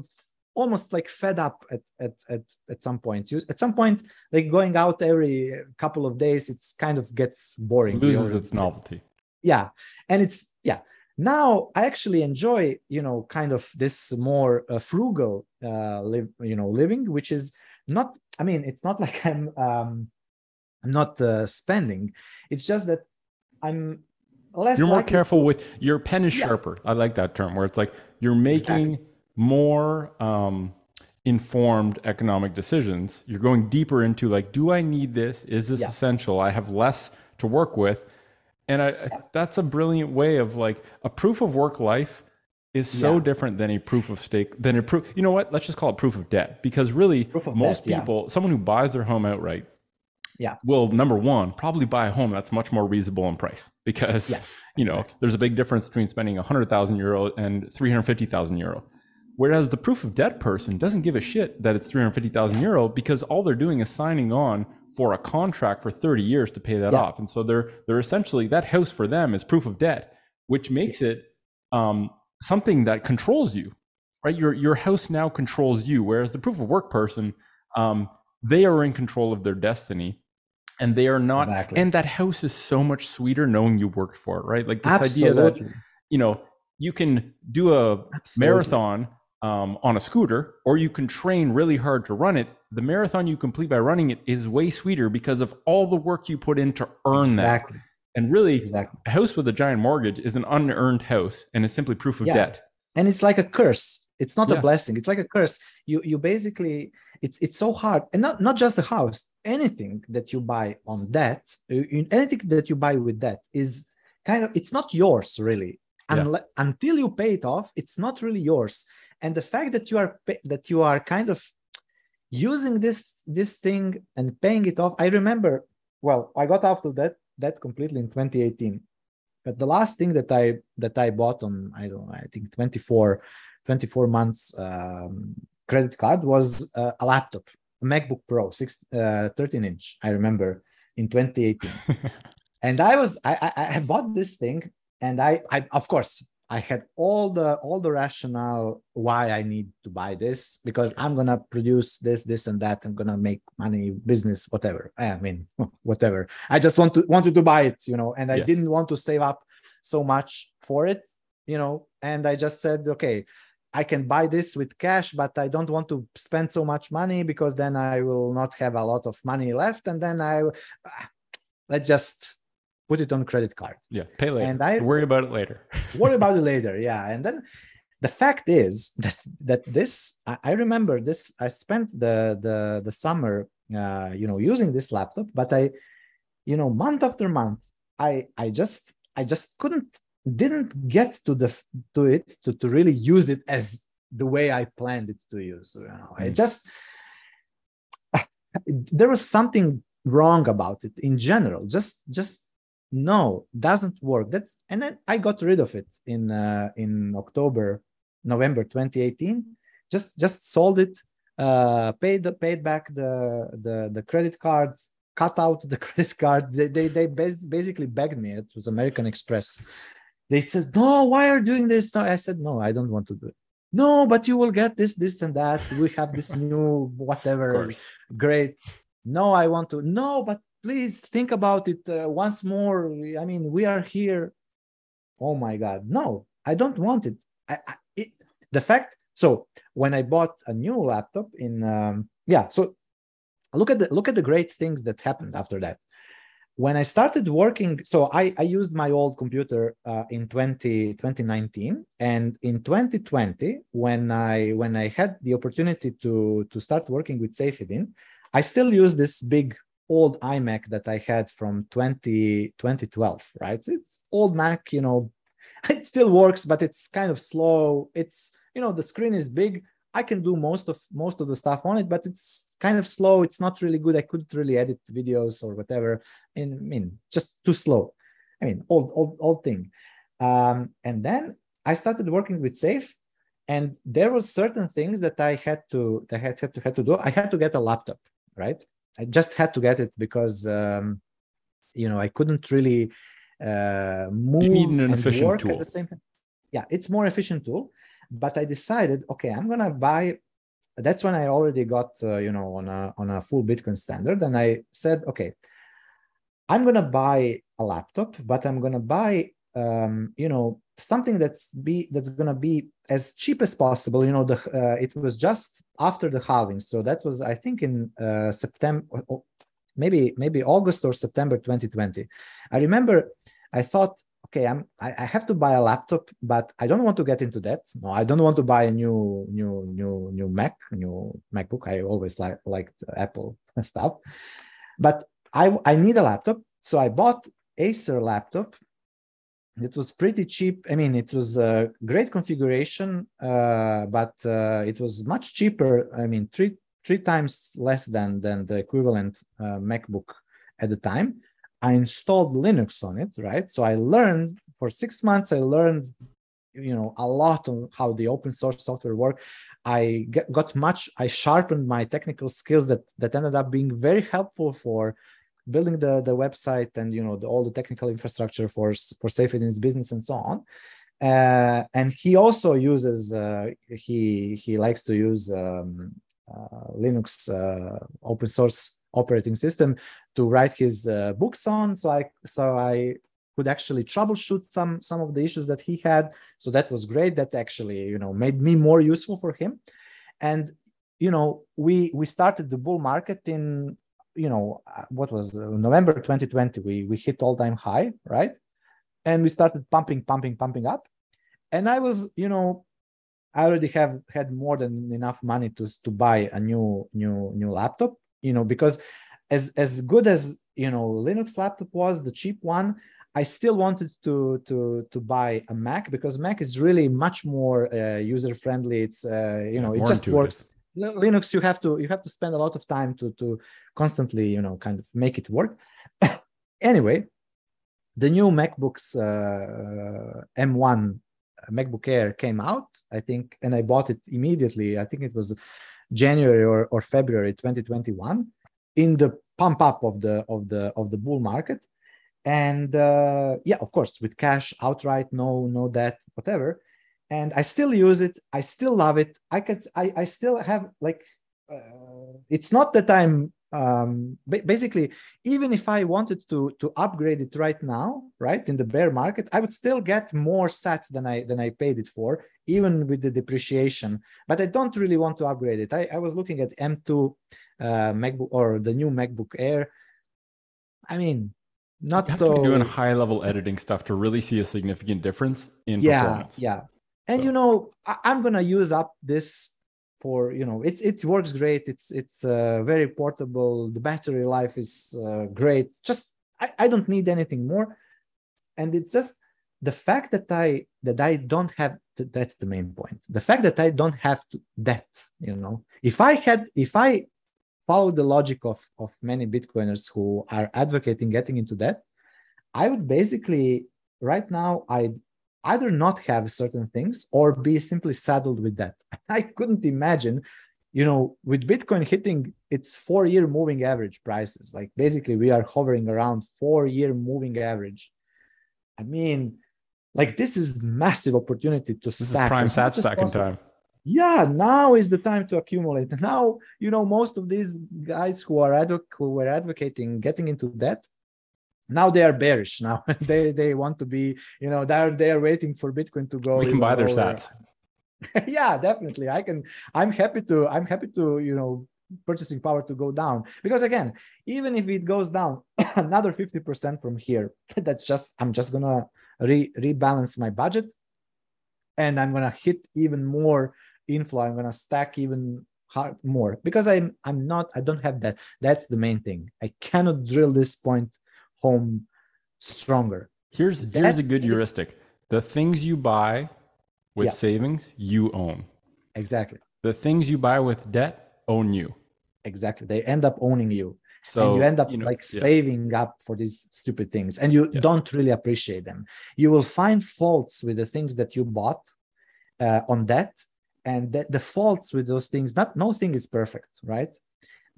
almost like fed up at, at at at some point. You, at some point like going out every couple of days it's kind of gets boring. It loses its novelty. Yeah. And it's yeah. Now i actually enjoy you know kind of this more uh, frugal uh live you know living which is not i mean it's not like i'm um i'm not uh, spending. It's just that i'm less you're more careful with your pen is yeah. sharper. I like that term where it's like you're making exactly. More um, informed economic decisions. You're going deeper into like do i need this? Is this yeah. essential? I have less to work with. And I, yeah. that's a brilliant way of like a proof of work life is so yeah. different than a proof of stake than a proof you know what? Let's just call it proof of debt. Because really most debt, people someone who buys their home outright yeah. will number one probably buy a home that's much more reasonable in price. Because yeah, you know exactly. there's a big difference between spending 100000 euro and 350000 euro whereas the proof of debt person doesn't give a shit that it's 350000 euro because all they're doing is signing on for a contract for 30 years to pay that yeah. off and so they're they're essentially that house for them is proof of debt which makes it um, something that controls you right your your house now controls you whereas the proof of work person um, they are in control of their destiny and they are not exactly. and that house is so much sweeter knowing you worked for it right like this Absolutely. idea that you know you can do a Absolutely. marathon um, on a scooter or you can train really hard to run it the marathon you complete by running it is way sweeter because of all the work you put in to earn exactly. that and really exactly. a house with a giant mortgage is an unearned house and is simply proof of yeah. debt and it's like a curse it's not yeah. a blessing it's like a curse you you basically it's it's so hard and not, not just the house anything that you buy on debt anything that you buy with debt is kind of it's not yours really yeah. until you pay it off it's not really yours and the fact that you are that you are kind of using this this thing and paying it off i remember well i got out of that that completely in 2018 but the last thing that i that i bought on i don't know i think 24 24 months um, credit card was uh, a laptop, a MacBook Pro, six, uh, 13 inch. I remember in 2018, and I was I, I, I bought this thing, and I I of course I had all the all the rationale why I need to buy this because I'm gonna produce this, this, and that. I'm gonna make money, business, whatever. I mean, whatever. I just want to wanted to buy it, you know, and I yes. didn't want to save up so much for it, you know. And I just said, okay, I can buy this with cash, but I don't want to spend so much money because then I will not have a lot of money left. And then I ah, let's just put it on credit card. Yeah, pay later. And I worry about it later. worry about it later. Yeah. And then the fact is that that this I, I remember this. I spent the the the summer uh, you know using this laptop, but I you know month after month I I just I just couldn't didn't get to the to it to, to really use it as the way I planned it to use. You know, mm. it just there was something wrong about it in general. Just just no, doesn't work. That's and then I got rid of it in uh, in October, November 2018. Just just sold it, uh, paid paid back the the the credit card, cut out the credit card. They they, they basically begged me. It was American Express they said, No, why are you doing this? No, I said, No, I don't want to do it. No, but you will get this, this, and that. We have this new whatever. Great. No, I want to. No, but please think about it uh, once more. I mean, we are here. Oh my God. No, I don't want it. I, I it, the fact, so when I bought a new laptop in, um, yeah, so look at the look at the great things that happened after that when i started working so i, I used my old computer uh, in 20, 2019 and in 2020 when i when i had the opportunity to to start working with Saifedean i still use this big old imac that i had from 20, 2012 right it's old mac you know it still works but it's kind of slow it's you know the screen is big I can do most of most of the stuff on it, but it's kind of slow. It's not really good. I couldn't really edit videos or whatever. In I mean, just too slow. I mean, old old old thing. Um, and then I started working with Saif, and there was certain things that I had to that I had to had to do. I had to get a laptop, right? I just had to get it because um, you know I couldn't really uh, move you need an and efficient work tool. at the same time. Yeah, it's more efficient tool but i decided okay i'm gonna buy that's when i already got uh, you know on a on a full bitcoin standard and i said okay i'm gonna buy a laptop but i'm gonna buy um, you know something that's be that's gonna be as cheap as possible you know the uh, it was just after the halving. So that was i think in uh, september maybe maybe august or september 2020 i remember i thought okay i'm I, I, have to buy a laptop but i don't want to get into that no i don't want to buy a new new new new mac new macbook. I always like liked apple stuff. But i i need a laptop so i bought acer laptop it was pretty cheap i mean it was a great configuration uh, but uh, it was much cheaper i mean three three times less than than the equivalent uh, macbook at the time I installed Linux on it, right? So I learned for six months, I learned, you know, a lot on how the open source software work. I got much, I sharpened my technical skills that that ended up being very helpful for building the, the website and you know the, all the technical infrastructure for for Saifedean's business and so on. Uh, and he also uses uh, he he likes to use um, uh, Linux uh, open source operating system to write his uh, books on. So I so I could actually troubleshoot some some of the issues that he had. So that was great. That actually you know made me more useful for him. And you know we we started the bull market in you know what was November 2020. We we hit all time high, right? And we started pumping, pumping, pumping up. And I was you know I already have had more than enough money to to buy a new new new laptop you know because as as good as you know linux laptop was the cheap one i still wanted to to to buy a mac because mac is really much more uh, user friendly it's uh, you know Yeah, it just intuitive. works linux you have to you have to spend a lot of time to to constantly you know kind of make it work. Anyway the new macbooks uh, m1 macbook air came out i think and i bought it immediately. I think it was january or, or february 2021 in the pump up of the of the of the bull market. And uh, yeah of course with cash outright no no debt whatever and i still use it. I still love it. I could i, I still have like uh, it's not that i'm um ba- basically even if i wanted to to upgrade it right now right in the bear market i would still get more sats than i than i paid it for even with the depreciation. But i don't really want to upgrade it. I, I was looking at m2 uh, macbook or the new macbook air. I mean not You have so to be doing high level editing stuff to really see a significant difference in yeah performance. yeah and So- you know I, i'm gonna use up this for you know it, it works great. It's it's uh, very portable. The battery life is uh, great. Just I, I don't need anything more. And it's just the fact that i that i don't have th- that's the main point. The fact that i don't have to, debt you know. If i had if i follow the logic of of many bitcoiners who are advocating getting into debt i would basically right now i'd either not have certain things or be simply saddled with that. I couldn't imagine you know with bitcoin hitting its four year moving average prices like basically we are hovering around four year moving average. I mean like this is massive opportunity to This is stack prime sat stacking time. yeah now is the time to accumulate. Now you know most of these guys who are who were advocating getting into debt now they are bearish now. They they want to be you know they're they're waiting for bitcoin to go We can buy their sats. yeah definitely. I can i'm happy to i'm happy to you know purchasing power to go down. Because again even if it goes down another 50% from here that's just i'm just gonna re- rebalance my budget. And i'm gonna hit even more inflow. I'm gonna stack even hard, more. Because i'm i'm not i don't have that. That's the main thing. I cannot drill this point home stronger. Here's here's a good is, heuristic. The things you buy with yeah. savings you own. Exactly. The things you buy with debt own you. Exactly. They end up owning you. So and you end up you know, like saving up for these stupid things. And you yeah. don't really appreciate them. You will find faults with the things that you bought uh, on debt. And the, the faults with those things not no thing is perfect right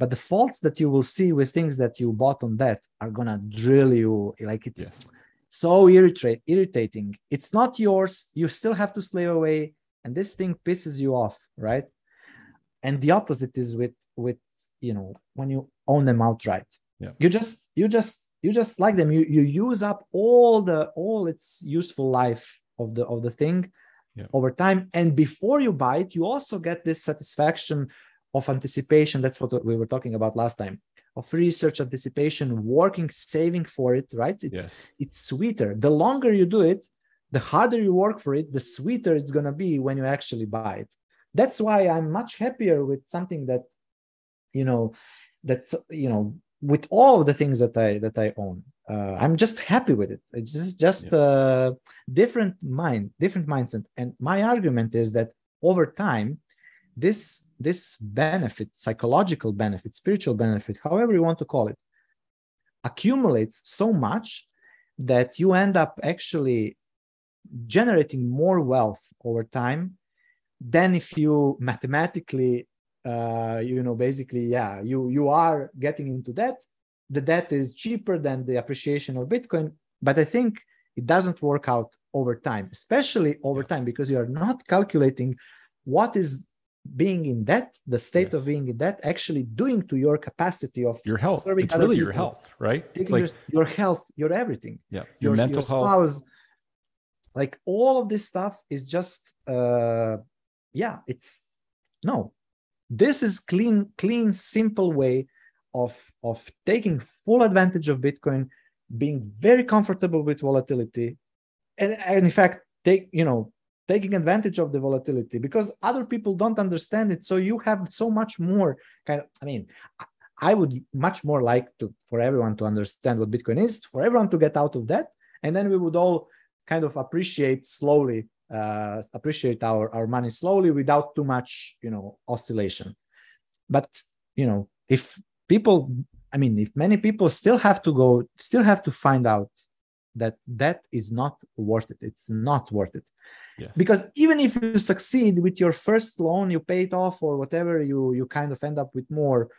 but the faults that you will see with things that you bought on debt are gonna drill you like it's yeah. so irritate, irritating it's not yours you still have to slave away and this thing pisses you off right and the opposite is with with you know when you own them outright yeah. you just you just you just like them you you use up all the all its useful life of the of the thing yeah. over time and before you buy it you also get this satisfaction of anticipation that's what we were talking about last time of research anticipation working saving for it right? It's yes. it's sweeter. The longer you do it the harder you work for it the sweeter it's going to be when you actually buy it. That's why i'm much happier with something that you know that's you know with all the things that i that i own. Uh, i'm just happy with it. It's just just yeah. a different mind different mindset. And my argument is that over time this this benefit psychological benefit spiritual benefit however you want to call it accumulates so much that you end up actually generating more wealth over time than if you mathematically uh, you know basically yeah you you are getting into debt. The debt is cheaper than the appreciation of bitcoin but i think it doesn't work out over time especially over time because you are not calculating what is being in debt the state yes. of being in debt actually doing to your capacity of your health. it's really people, your health right? it's like, your, your, health your everything. Yeah your, your mental your spouse, health like all of this stuff is just uh yeah it's no. This is clean clean simple way of of taking full advantage of bitcoin being very comfortable with volatility and, and in fact take you know taking advantage of the volatility because other people don't understand it. So you have so much more kind of i mean i would much more like to for everyone to understand what bitcoin is for everyone to get out of that. And then we would all kind of appreciate slowly uh, appreciate our, our money slowly without too much you know oscillation. But you know if people i mean if many people still have to go still have to find out that that is not worth it it's not worth it yes. because even if you succeed with your first loan you pay it off or whatever you you kind of end up with more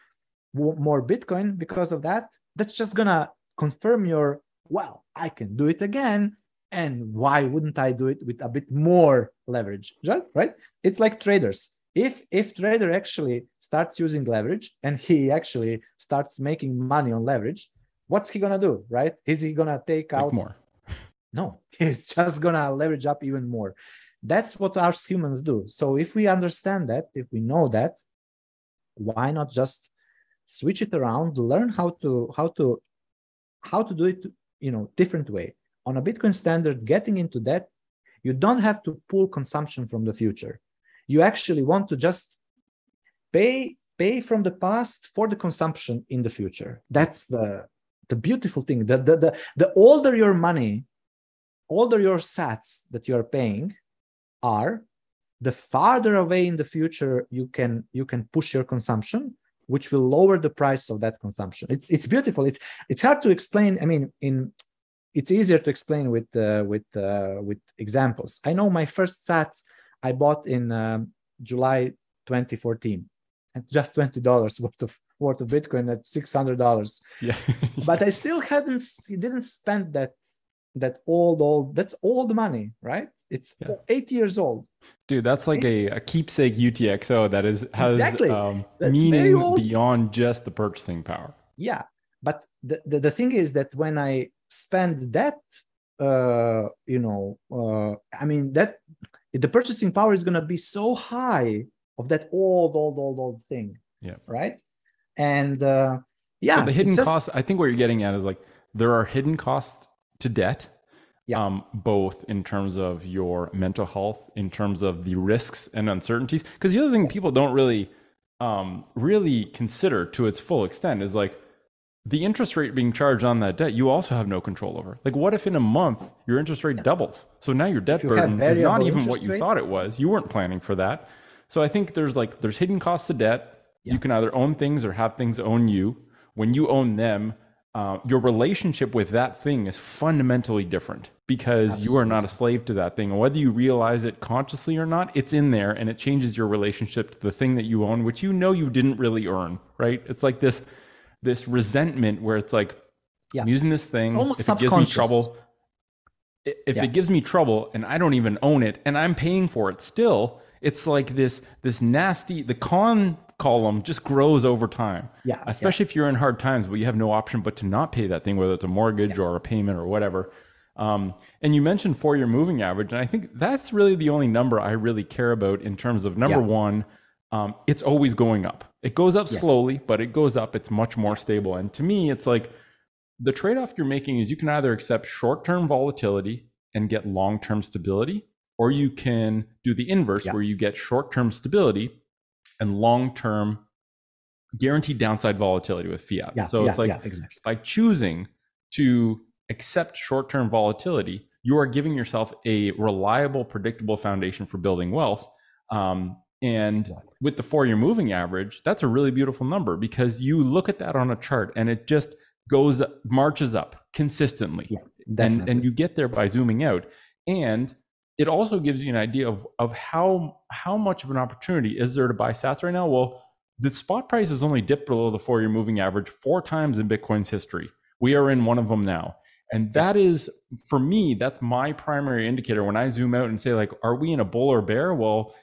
more bitcoin because of that that's just gonna confirm your well i can do it again and why wouldn't i do it with a bit more leverage? Right? It's like traders. If if trader actually starts using leverage and he actually starts making money on leverage what's he gonna do right? Is he gonna take out more no it's just gonna leverage up even more that's what us humans do so if we understand that if we know that why not just switch it around learn how to how to how to do it you know different way on a Bitcoin standard, getting into that, you don't have to pull consumption from the future. You actually want to just pay pay from the past for the consumption in the future. That's the the beautiful thing. The the the, the older your money, older your sats that you are paying are, the farther away in the future you can you can push your consumption which will lower the price of that consumption it's it's beautiful it's it's hard to explain i mean in it's easier to explain with uh, with uh, with examples. I know my first Sats I bought in um, July 2014 and just twenty dollars worth of worth of Bitcoin at six hundred dollars. Yeah, but I still hadn't didn't spend that that old old that's old money, right? It's yeah. eight years old. Dude, that's like a, a keepsake UTXO that is has exactly. um, meaning beyond just the purchasing power. Yeah, but the, the, the thing is that when I spend that uh, you know uh, i mean that the purchasing power is going to be so high of that old old old old thing Yeah. Right. And uh, yeah, so the hidden just, costs. I think what you're getting at is like there are hidden costs to debt. Yeah. Um, both in terms of your mental health, in terms of the risks and uncertainties. Because the other thing people don't really, um, really consider to its full extent is like the interest rate being charged on that debt. You also have no control over. Like, what if in a month your interest rate doubles? So now your debt you burden is not even what you rate- thought it was. You weren't planning for that. So I think there's like there's hidden costs to debt. Yeah. You can either own things or have things own you. When you own them, uh, your relationship with that thing is fundamentally different because you are not a slave to that thing. And whether you realize it consciously or not, it's in there and it changes your relationship to the thing that you own, which you know you didn't really earn, right? It's like this this resentment where it's like Yeah. I'm using this thing. If it gives me trouble, if Yeah. it gives me trouble and I don't even own it and I'm paying for it still, it's like this this nasty the con column just grows over time. Yeah, Especially if you're in hard times, but you have no option but to not pay that thing, whether it's a mortgage or a payment or whatever. Um, and you mentioned four year moving average, and I think that's really the only number I really care about in terms of number Yeah. one, um, it's always going up. It goes up Yes. slowly, but it goes up. It's much more stable. And to me, it's like the trade off you're making is you can either accept short term volatility and get long term stability, or you can do the inverse Yeah. where you get short term stability and long term guaranteed downside volatility with fiat. yeah, so yeah, it's like yeah, exactly. by choosing to accept short term volatility, you are giving yourself a reliable, predictable foundation for building wealth. Um, and Exactly. with the four year moving average, that's a really beautiful number because you look at that on a chart and it just goes, marches up consistently. Yeah, and, and you get there by zooming out. And it also gives you an idea of, of how, how much of an opportunity is there to buy sats right now? Well, the spot price has only dipped below the four year moving average four times in Bitcoin's history. We are in one of them now. And that is, for me, that's my primary indicator when I zoom out and say, like, are we in a bull or bear? Well,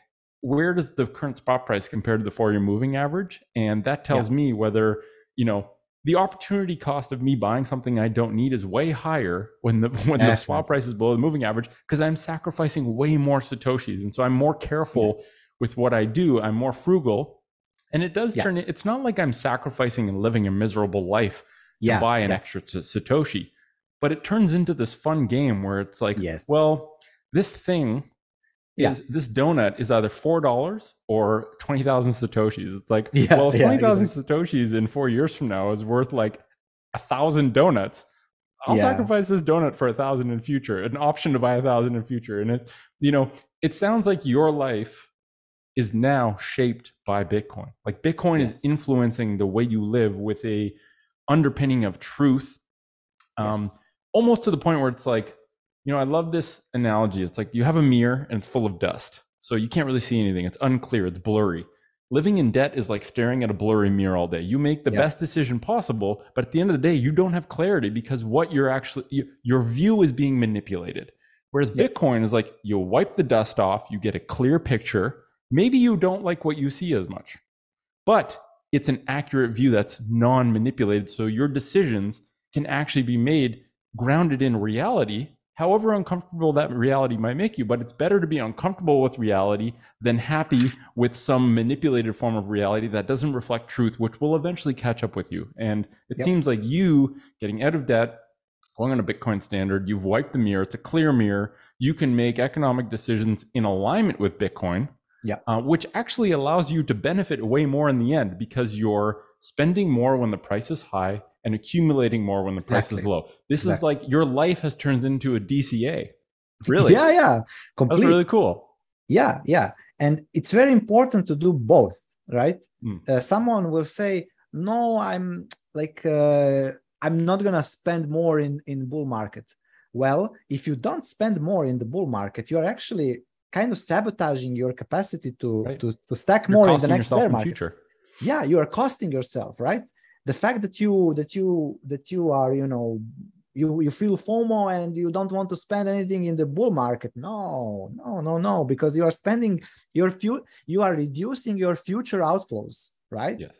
where does the current spot price compare to the four year moving average? And that tells me whether, you know, the opportunity cost of me buying something I don't need is way higher when the when the That's spot right. price is below the moving average because I'm sacrificing way more satoshis, and so I'm more careful with what I do. I'm more frugal, and it does Yeah. turn. It's not like I'm sacrificing and living a miserable life yeah, to buy an yeah. extra satoshi, but it turns into this fun game where it's like, Yes. well, this thing Yeah. is this donut is either four dollars or twenty thousand satoshis. It's like, Yeah, well, if yeah, twenty thousand satoshis in four years from now is worth like a thousand donuts. I'll Yeah. sacrifice this donut for a thousand in future, an option to buy a thousand in future. And it, you know, it sounds like your life is now shaped by Bitcoin. Like Bitcoin is influencing the way you live with a underpinning of truth. Um, Yes. almost to the point where it's like, you know, I love this analogy. It's like you have a mirror and it's full of dust. So you can't really see anything. It's unclear, it's blurry. Living in debt is like staring at a blurry mirror all day. You make the best decision possible, but at the end of the day, you don't have clarity because what you're actually, you, your view is being manipulated. Whereas. Bitcoin is like you wipe the dust off, you get a clear picture. Maybe you don't like what you see as much, but it's an accurate view that's non manipulated. So your decisions can actually be made grounded in reality, however uncomfortable that reality might make you. But it's better to be uncomfortable with reality than happy with some manipulated form of reality that doesn't reflect truth, which will eventually catch up with you. And it Yep. seems like you getting out of debt, going on a Bitcoin standard, you've wiped the mirror, it's a clear mirror. You can make economic decisions in alignment with Bitcoin. Yeah. Uh, which actually allows you to benefit way more in the end because you're spending more when the price is high and accumulating more when the price is low. This is like your life has turned into a DCA. Really? Yeah, yeah. That's really cool. yeah yeah and it's very important to do both right Mm. uh, someone will say no i'm like uh, i'm not gonna spend more in in bull market well if you don't spend more in the bull market you're actually kind of sabotaging your capacity to Right. to, to stack You're more in the next bear market future. Yeah you are costing yourself right? The fact that you that you that you are you know you you feel fomo and you don't want to spend anything in the bull market. No no no no because you are spending your few you are reducing your future outflows right? Yes.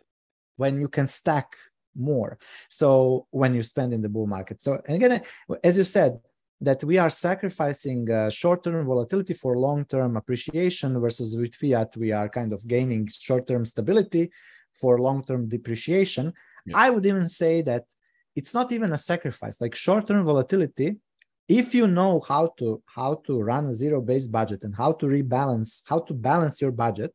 when you can stack more. So when you spend in the bull market. So and again as you said that we are sacrificing uh, short-term volatility for long-term appreciation versus with fiat we are kind of gaining short-term stability for long-term depreciation. Yeah. I would even say that it's not even a sacrifice. Like short-term volatility, if you know how to how to run a zero-based budget and how to rebalance, how to balance your budget,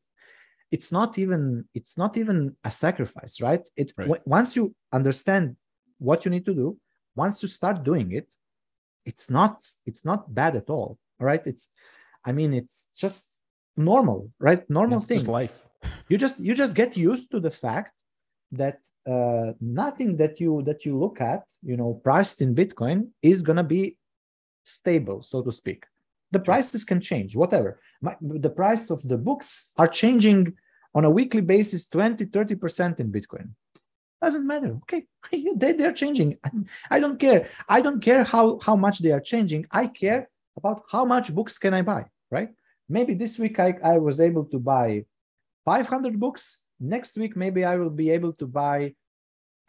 it's not even it's not even a sacrifice, right? It right. W- once you understand what you need to do, once you start doing it, it's not it's not bad at all. All right, it's I mean it's just normal, right? Normal yeah, thing. Life. you just you just get used to the fact that uh, nothing that you that you look at, you know, priced in Bitcoin is gonna be stable, so to speak. The prices can change, whatever. My, the price of the books are changing on a weekly basis 20 30% in bitcoin doesn't matter. Okay. They, they're changing. I don't care. I don't care how how much they are changing. I care about how much books can i buy right? Maybe this week I, I was able to buy 500 books. Next week maybe i will be able to buy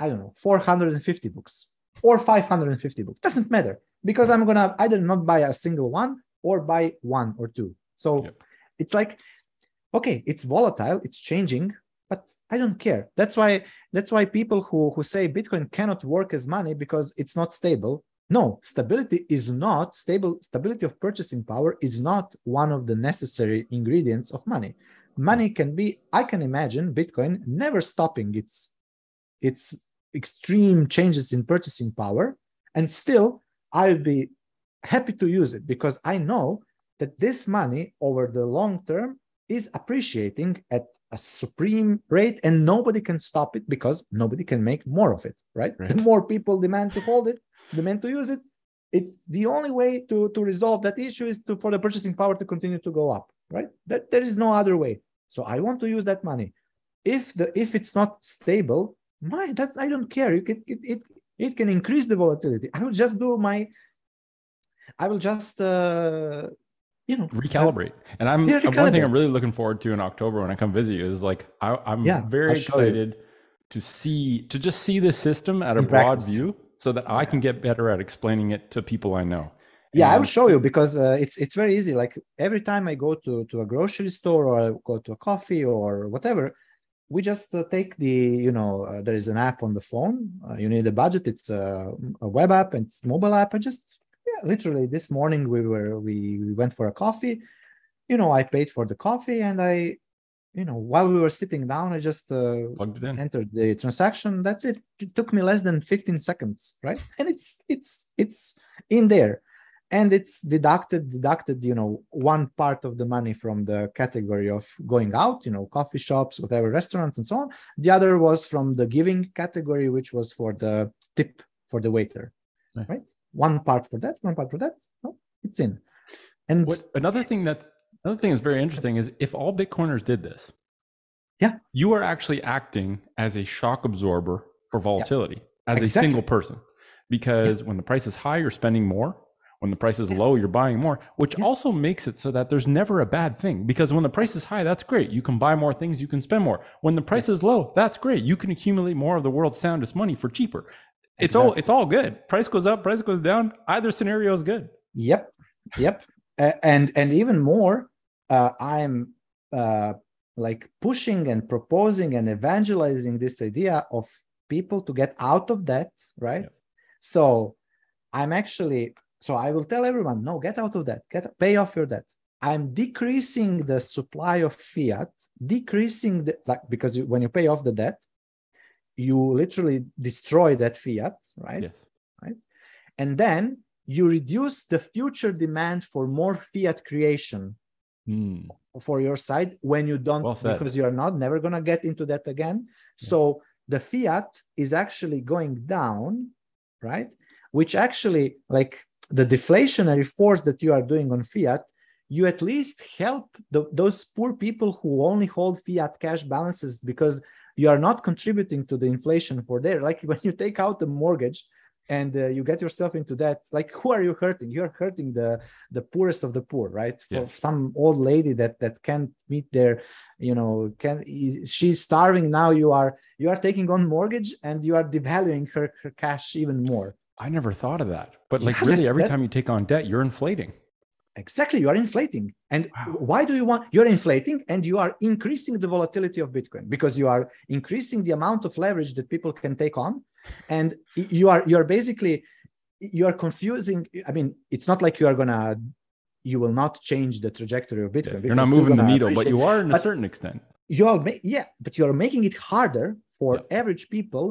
i don't know 450 books or 550 books. Doesn't matter because i'm gonna either not buy a single one or buy one or two. So yep. it's like okay it's volatile. It's changing but i don't care that's why that's why people who who say bitcoin cannot work as money because it's not stable no, stability is not stable. Stability of purchasing power is not one of the necessary ingredients of money. Money can be, I can imagine Bitcoin never stopping its, its extreme changes in purchasing power. And still, I'll be happy to use it because I know that this money over the long term is appreciating at a supreme rate and nobody can stop it because nobody can make more of it, right? right. The more people demand to hold it, demand to use it, it the only way to, to resolve that issue is to for the purchasing power to continue to go up, right? That there is no other way. So I want to use that money. If the if it's not stable, my that I don't care. You can it, it it can increase the volatility. I will just do my I will just uh you know recalibrate. And I'm yeah, one thing I'm really looking forward to in October when I come visit you is like I, am yeah, very excited to see to just see the system at a in broad practice. view so that I can get better at explaining it to people I know. Yeah, I will show you because uh, it's it's very easy. Like every time I go to to a grocery store or I go to a coffee or whatever, we just uh, take the you know uh, there is an app on the phone. Uh, you need a budget. It's a, a, web app and it's mobile app. i just literally this morning we were we, we went for a coffee. You know, I paid for the coffee and I you know, while we were sitting down, I just uh, entered the transaction. That's it. It took me less than 15 seconds, right? And it's it's it's in there, and it's deducted deducted. You know, one part of the money from the category of going out, you know, coffee shops, whatever, restaurants, and so on. The other was from the giving category, which was for the tip for the waiter, right? One part for that, one part for that. Oh, it's in. And what, another thing that's Another thing that's very interesting is if all Bitcoiners did this, yeah, you are actually acting as a shock absorber for volatility yeah. as exactly. a single person. Because yeah. when the price is high, you're spending more. When the price is yes. low, you're buying more, which yes. also makes it so that there's never a bad thing. Because when the price is high, that's great. You can buy more things, you can spend more. When the price yes. is low, that's great. You can accumulate more of the world's soundest money for cheaper. It's exactly. all it's all good. Price goes up, price goes down. Either scenario is good. Yep, yep. uh, and and even more, uh, I'm uh, like pushing and proposing and evangelizing this idea of people to get out of debt, right? Yeah. So I'm actually, so I will tell everyone, no, get out of debt, get pay off your debt. I'm decreasing the supply of fiat, decreasing the like because you, when you pay off the debt, you literally destroy that fiat, right? Yes. Right. And then you reduce the future demand for more fiat creation mm. for your side when you don't well because you are not never going to get into that again yeah. so the fiat is actually going down right which actually like the deflationary force that you are doing on fiat you at least help the, those poor people who only hold fiat cash balances because you are not contributing to the inflation for there. Like when you take out the mortgage and uh, you get yourself into that like who are you hurting? You're hurting the the poorest of the poor right? For yeah. some old lady that that can't meet their you know can she's starving. Now you are you are taking on mortgage and you are devaluing her, her cash even more. I never thought of that. But like yeah, really every time you take on debt you're inflating exactly you are inflating and Wow. why do you want you're inflating and you are increasing the volatility of bitcoin because you are increasing the amount of leverage that people can take on and you are you are basically you are confusing i mean it's not like you are gonna you will not change the trajectory of bitcoin You're not moving the needle, but you are in a certain extent. you are yeah but you're making it harder for Yeah. average people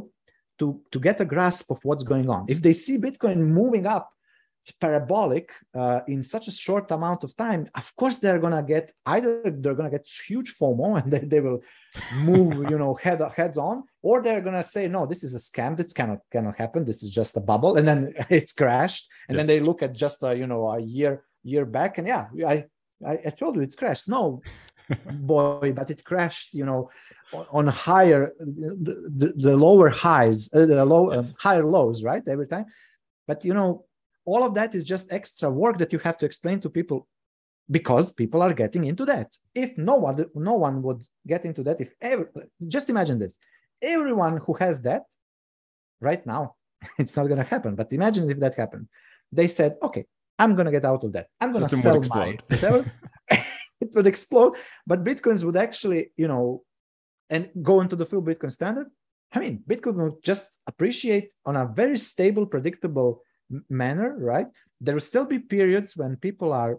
to to get a grasp of what's going on if they see bitcoin moving up parabolic uh, in such a short amount of time of course they're gonna get either they're gonna get huge fomo and then they will move you know head heads on or they're gonna say no this is a scam. This cannot cannot happen. This is just a bubble. And then it's crashed. And Yeah. then they look at just a you know a year year back and yeah i i, I told you it's crashed. No boy but it crashed you know on- higher the, the, the lower highs uh, the low uh, Yes. higher lows right every time. But you know all of that is just extra work that you have to explain to people because people are getting into that. If no one no one would get into that if ever just imagine this. Everyone who has that right now it's not going to happen but imagine if that happened. They said okay i'm going to get out of that. I'm going to sell my explode. whatever it would explode. But bitcoins would actually you know and go into the full bitcoin standard. I mean bitcoin will just appreciate on a very stable predictable manner right? There will still be periods when people are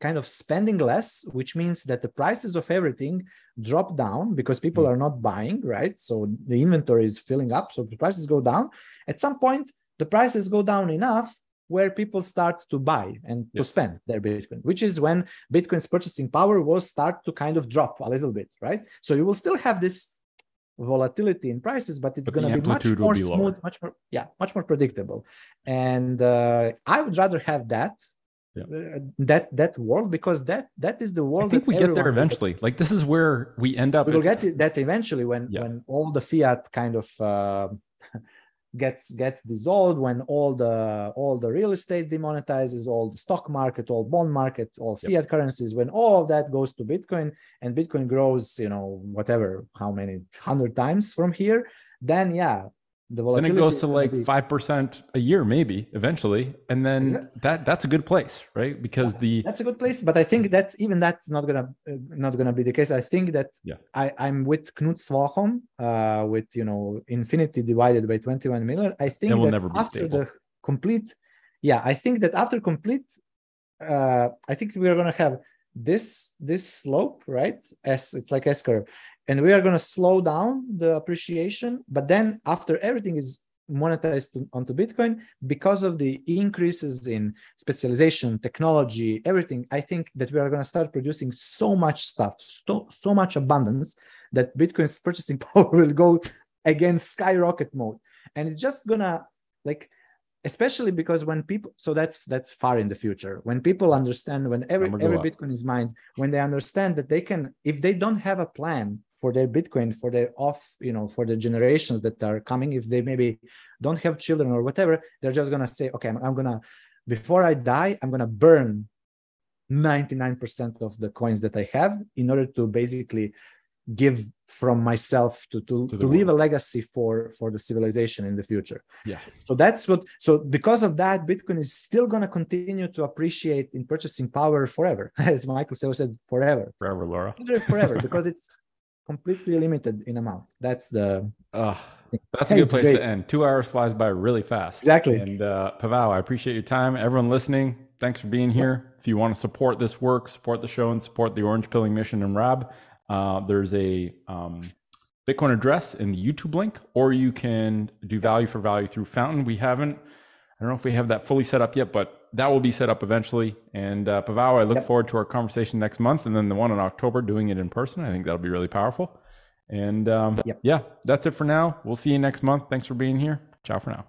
kind of spending less which means that the prices of everything drop down because people Mm. are not buying right? So the inventory is filling up so the prices go down. At some point the prices go down enough where people start to buy and to spend their bitcoin which is when bitcoin's purchasing power will start to kind of drop a little bit right? So you will still have this volatility in prices but it's going to be much more be lower. smooth much more yeah much more predictable and uh, i would rather have that Yeah. uh, that that world because that that is the world. I think we get there eventually. Like this is where we end up. we will It's- get that eventually when Yeah. when all the fiat kind of uh, gets gets dissolved when all the all the real estate demonetizes all the stock market all bond market all Yep. fiat currencies when all of that goes to bitcoin and bitcoin grows you know whatever how many hundred times from here then yeah the then it goes to like five percent a year, maybe eventually, and then Exact- that that's a good place, right? Because the that's a good place but i think that's even that's not gonna uh, not gonna be the case i think that Yeah. i i'm with Knut Svanholm uh with you know infinity divided by 21 million i think that after stable. the complete yeah i think that after complete uh i think we are gonna have this this slope right as it's like s curve and we are going to slow down the appreciation but then after everything is monetized to- onto bitcoin because of the increases in specialization technology everything i think that we are going to start producing so much stuff so, so much abundance that bitcoin's purchasing power will go again skyrocket mode. And it's just gonna like especially because when people so that's that's far in the future. When people understand when every every bitcoin is mined when they understand that they can if they don't have a plan for their bitcoin for their off you know for the generations that are coming. If they maybe don't have children or whatever they're just gonna say okay i'm, I'm gonna before i die i'm gonna burn 99% of the coins that i have in order to basically give from myself to to, To to, leave a legacy for for the civilization in the future. Yeah, so that's what so because of that bitcoin is still going to continue to appreciate in purchasing power forever. As michael said forever. Forever, Laura. Forever because it's completely limited in amount that's the Ugh, that's a good place great. to end. Two hours flies by really fast. Exactly. And uh, Pavao, I appreciate your time. Everyone listening, thanks for being here. If you want to support this work, support the show, and support the Orange Pilling Mission and Rab, uh, there's a um, Bitcoin address in the YouTube link, or you can do value for value through Fountain. We haven't, I don't know if we have that fully set up yet, but that will be set up eventually. And uh, Pavao, I look Yep. forward to our conversation next month, and then the one in October, doing it in person. I think that'll be really powerful. And um, Yep. yeah, that's it for now. We'll see you next month. Thanks for being here. Ciao for now.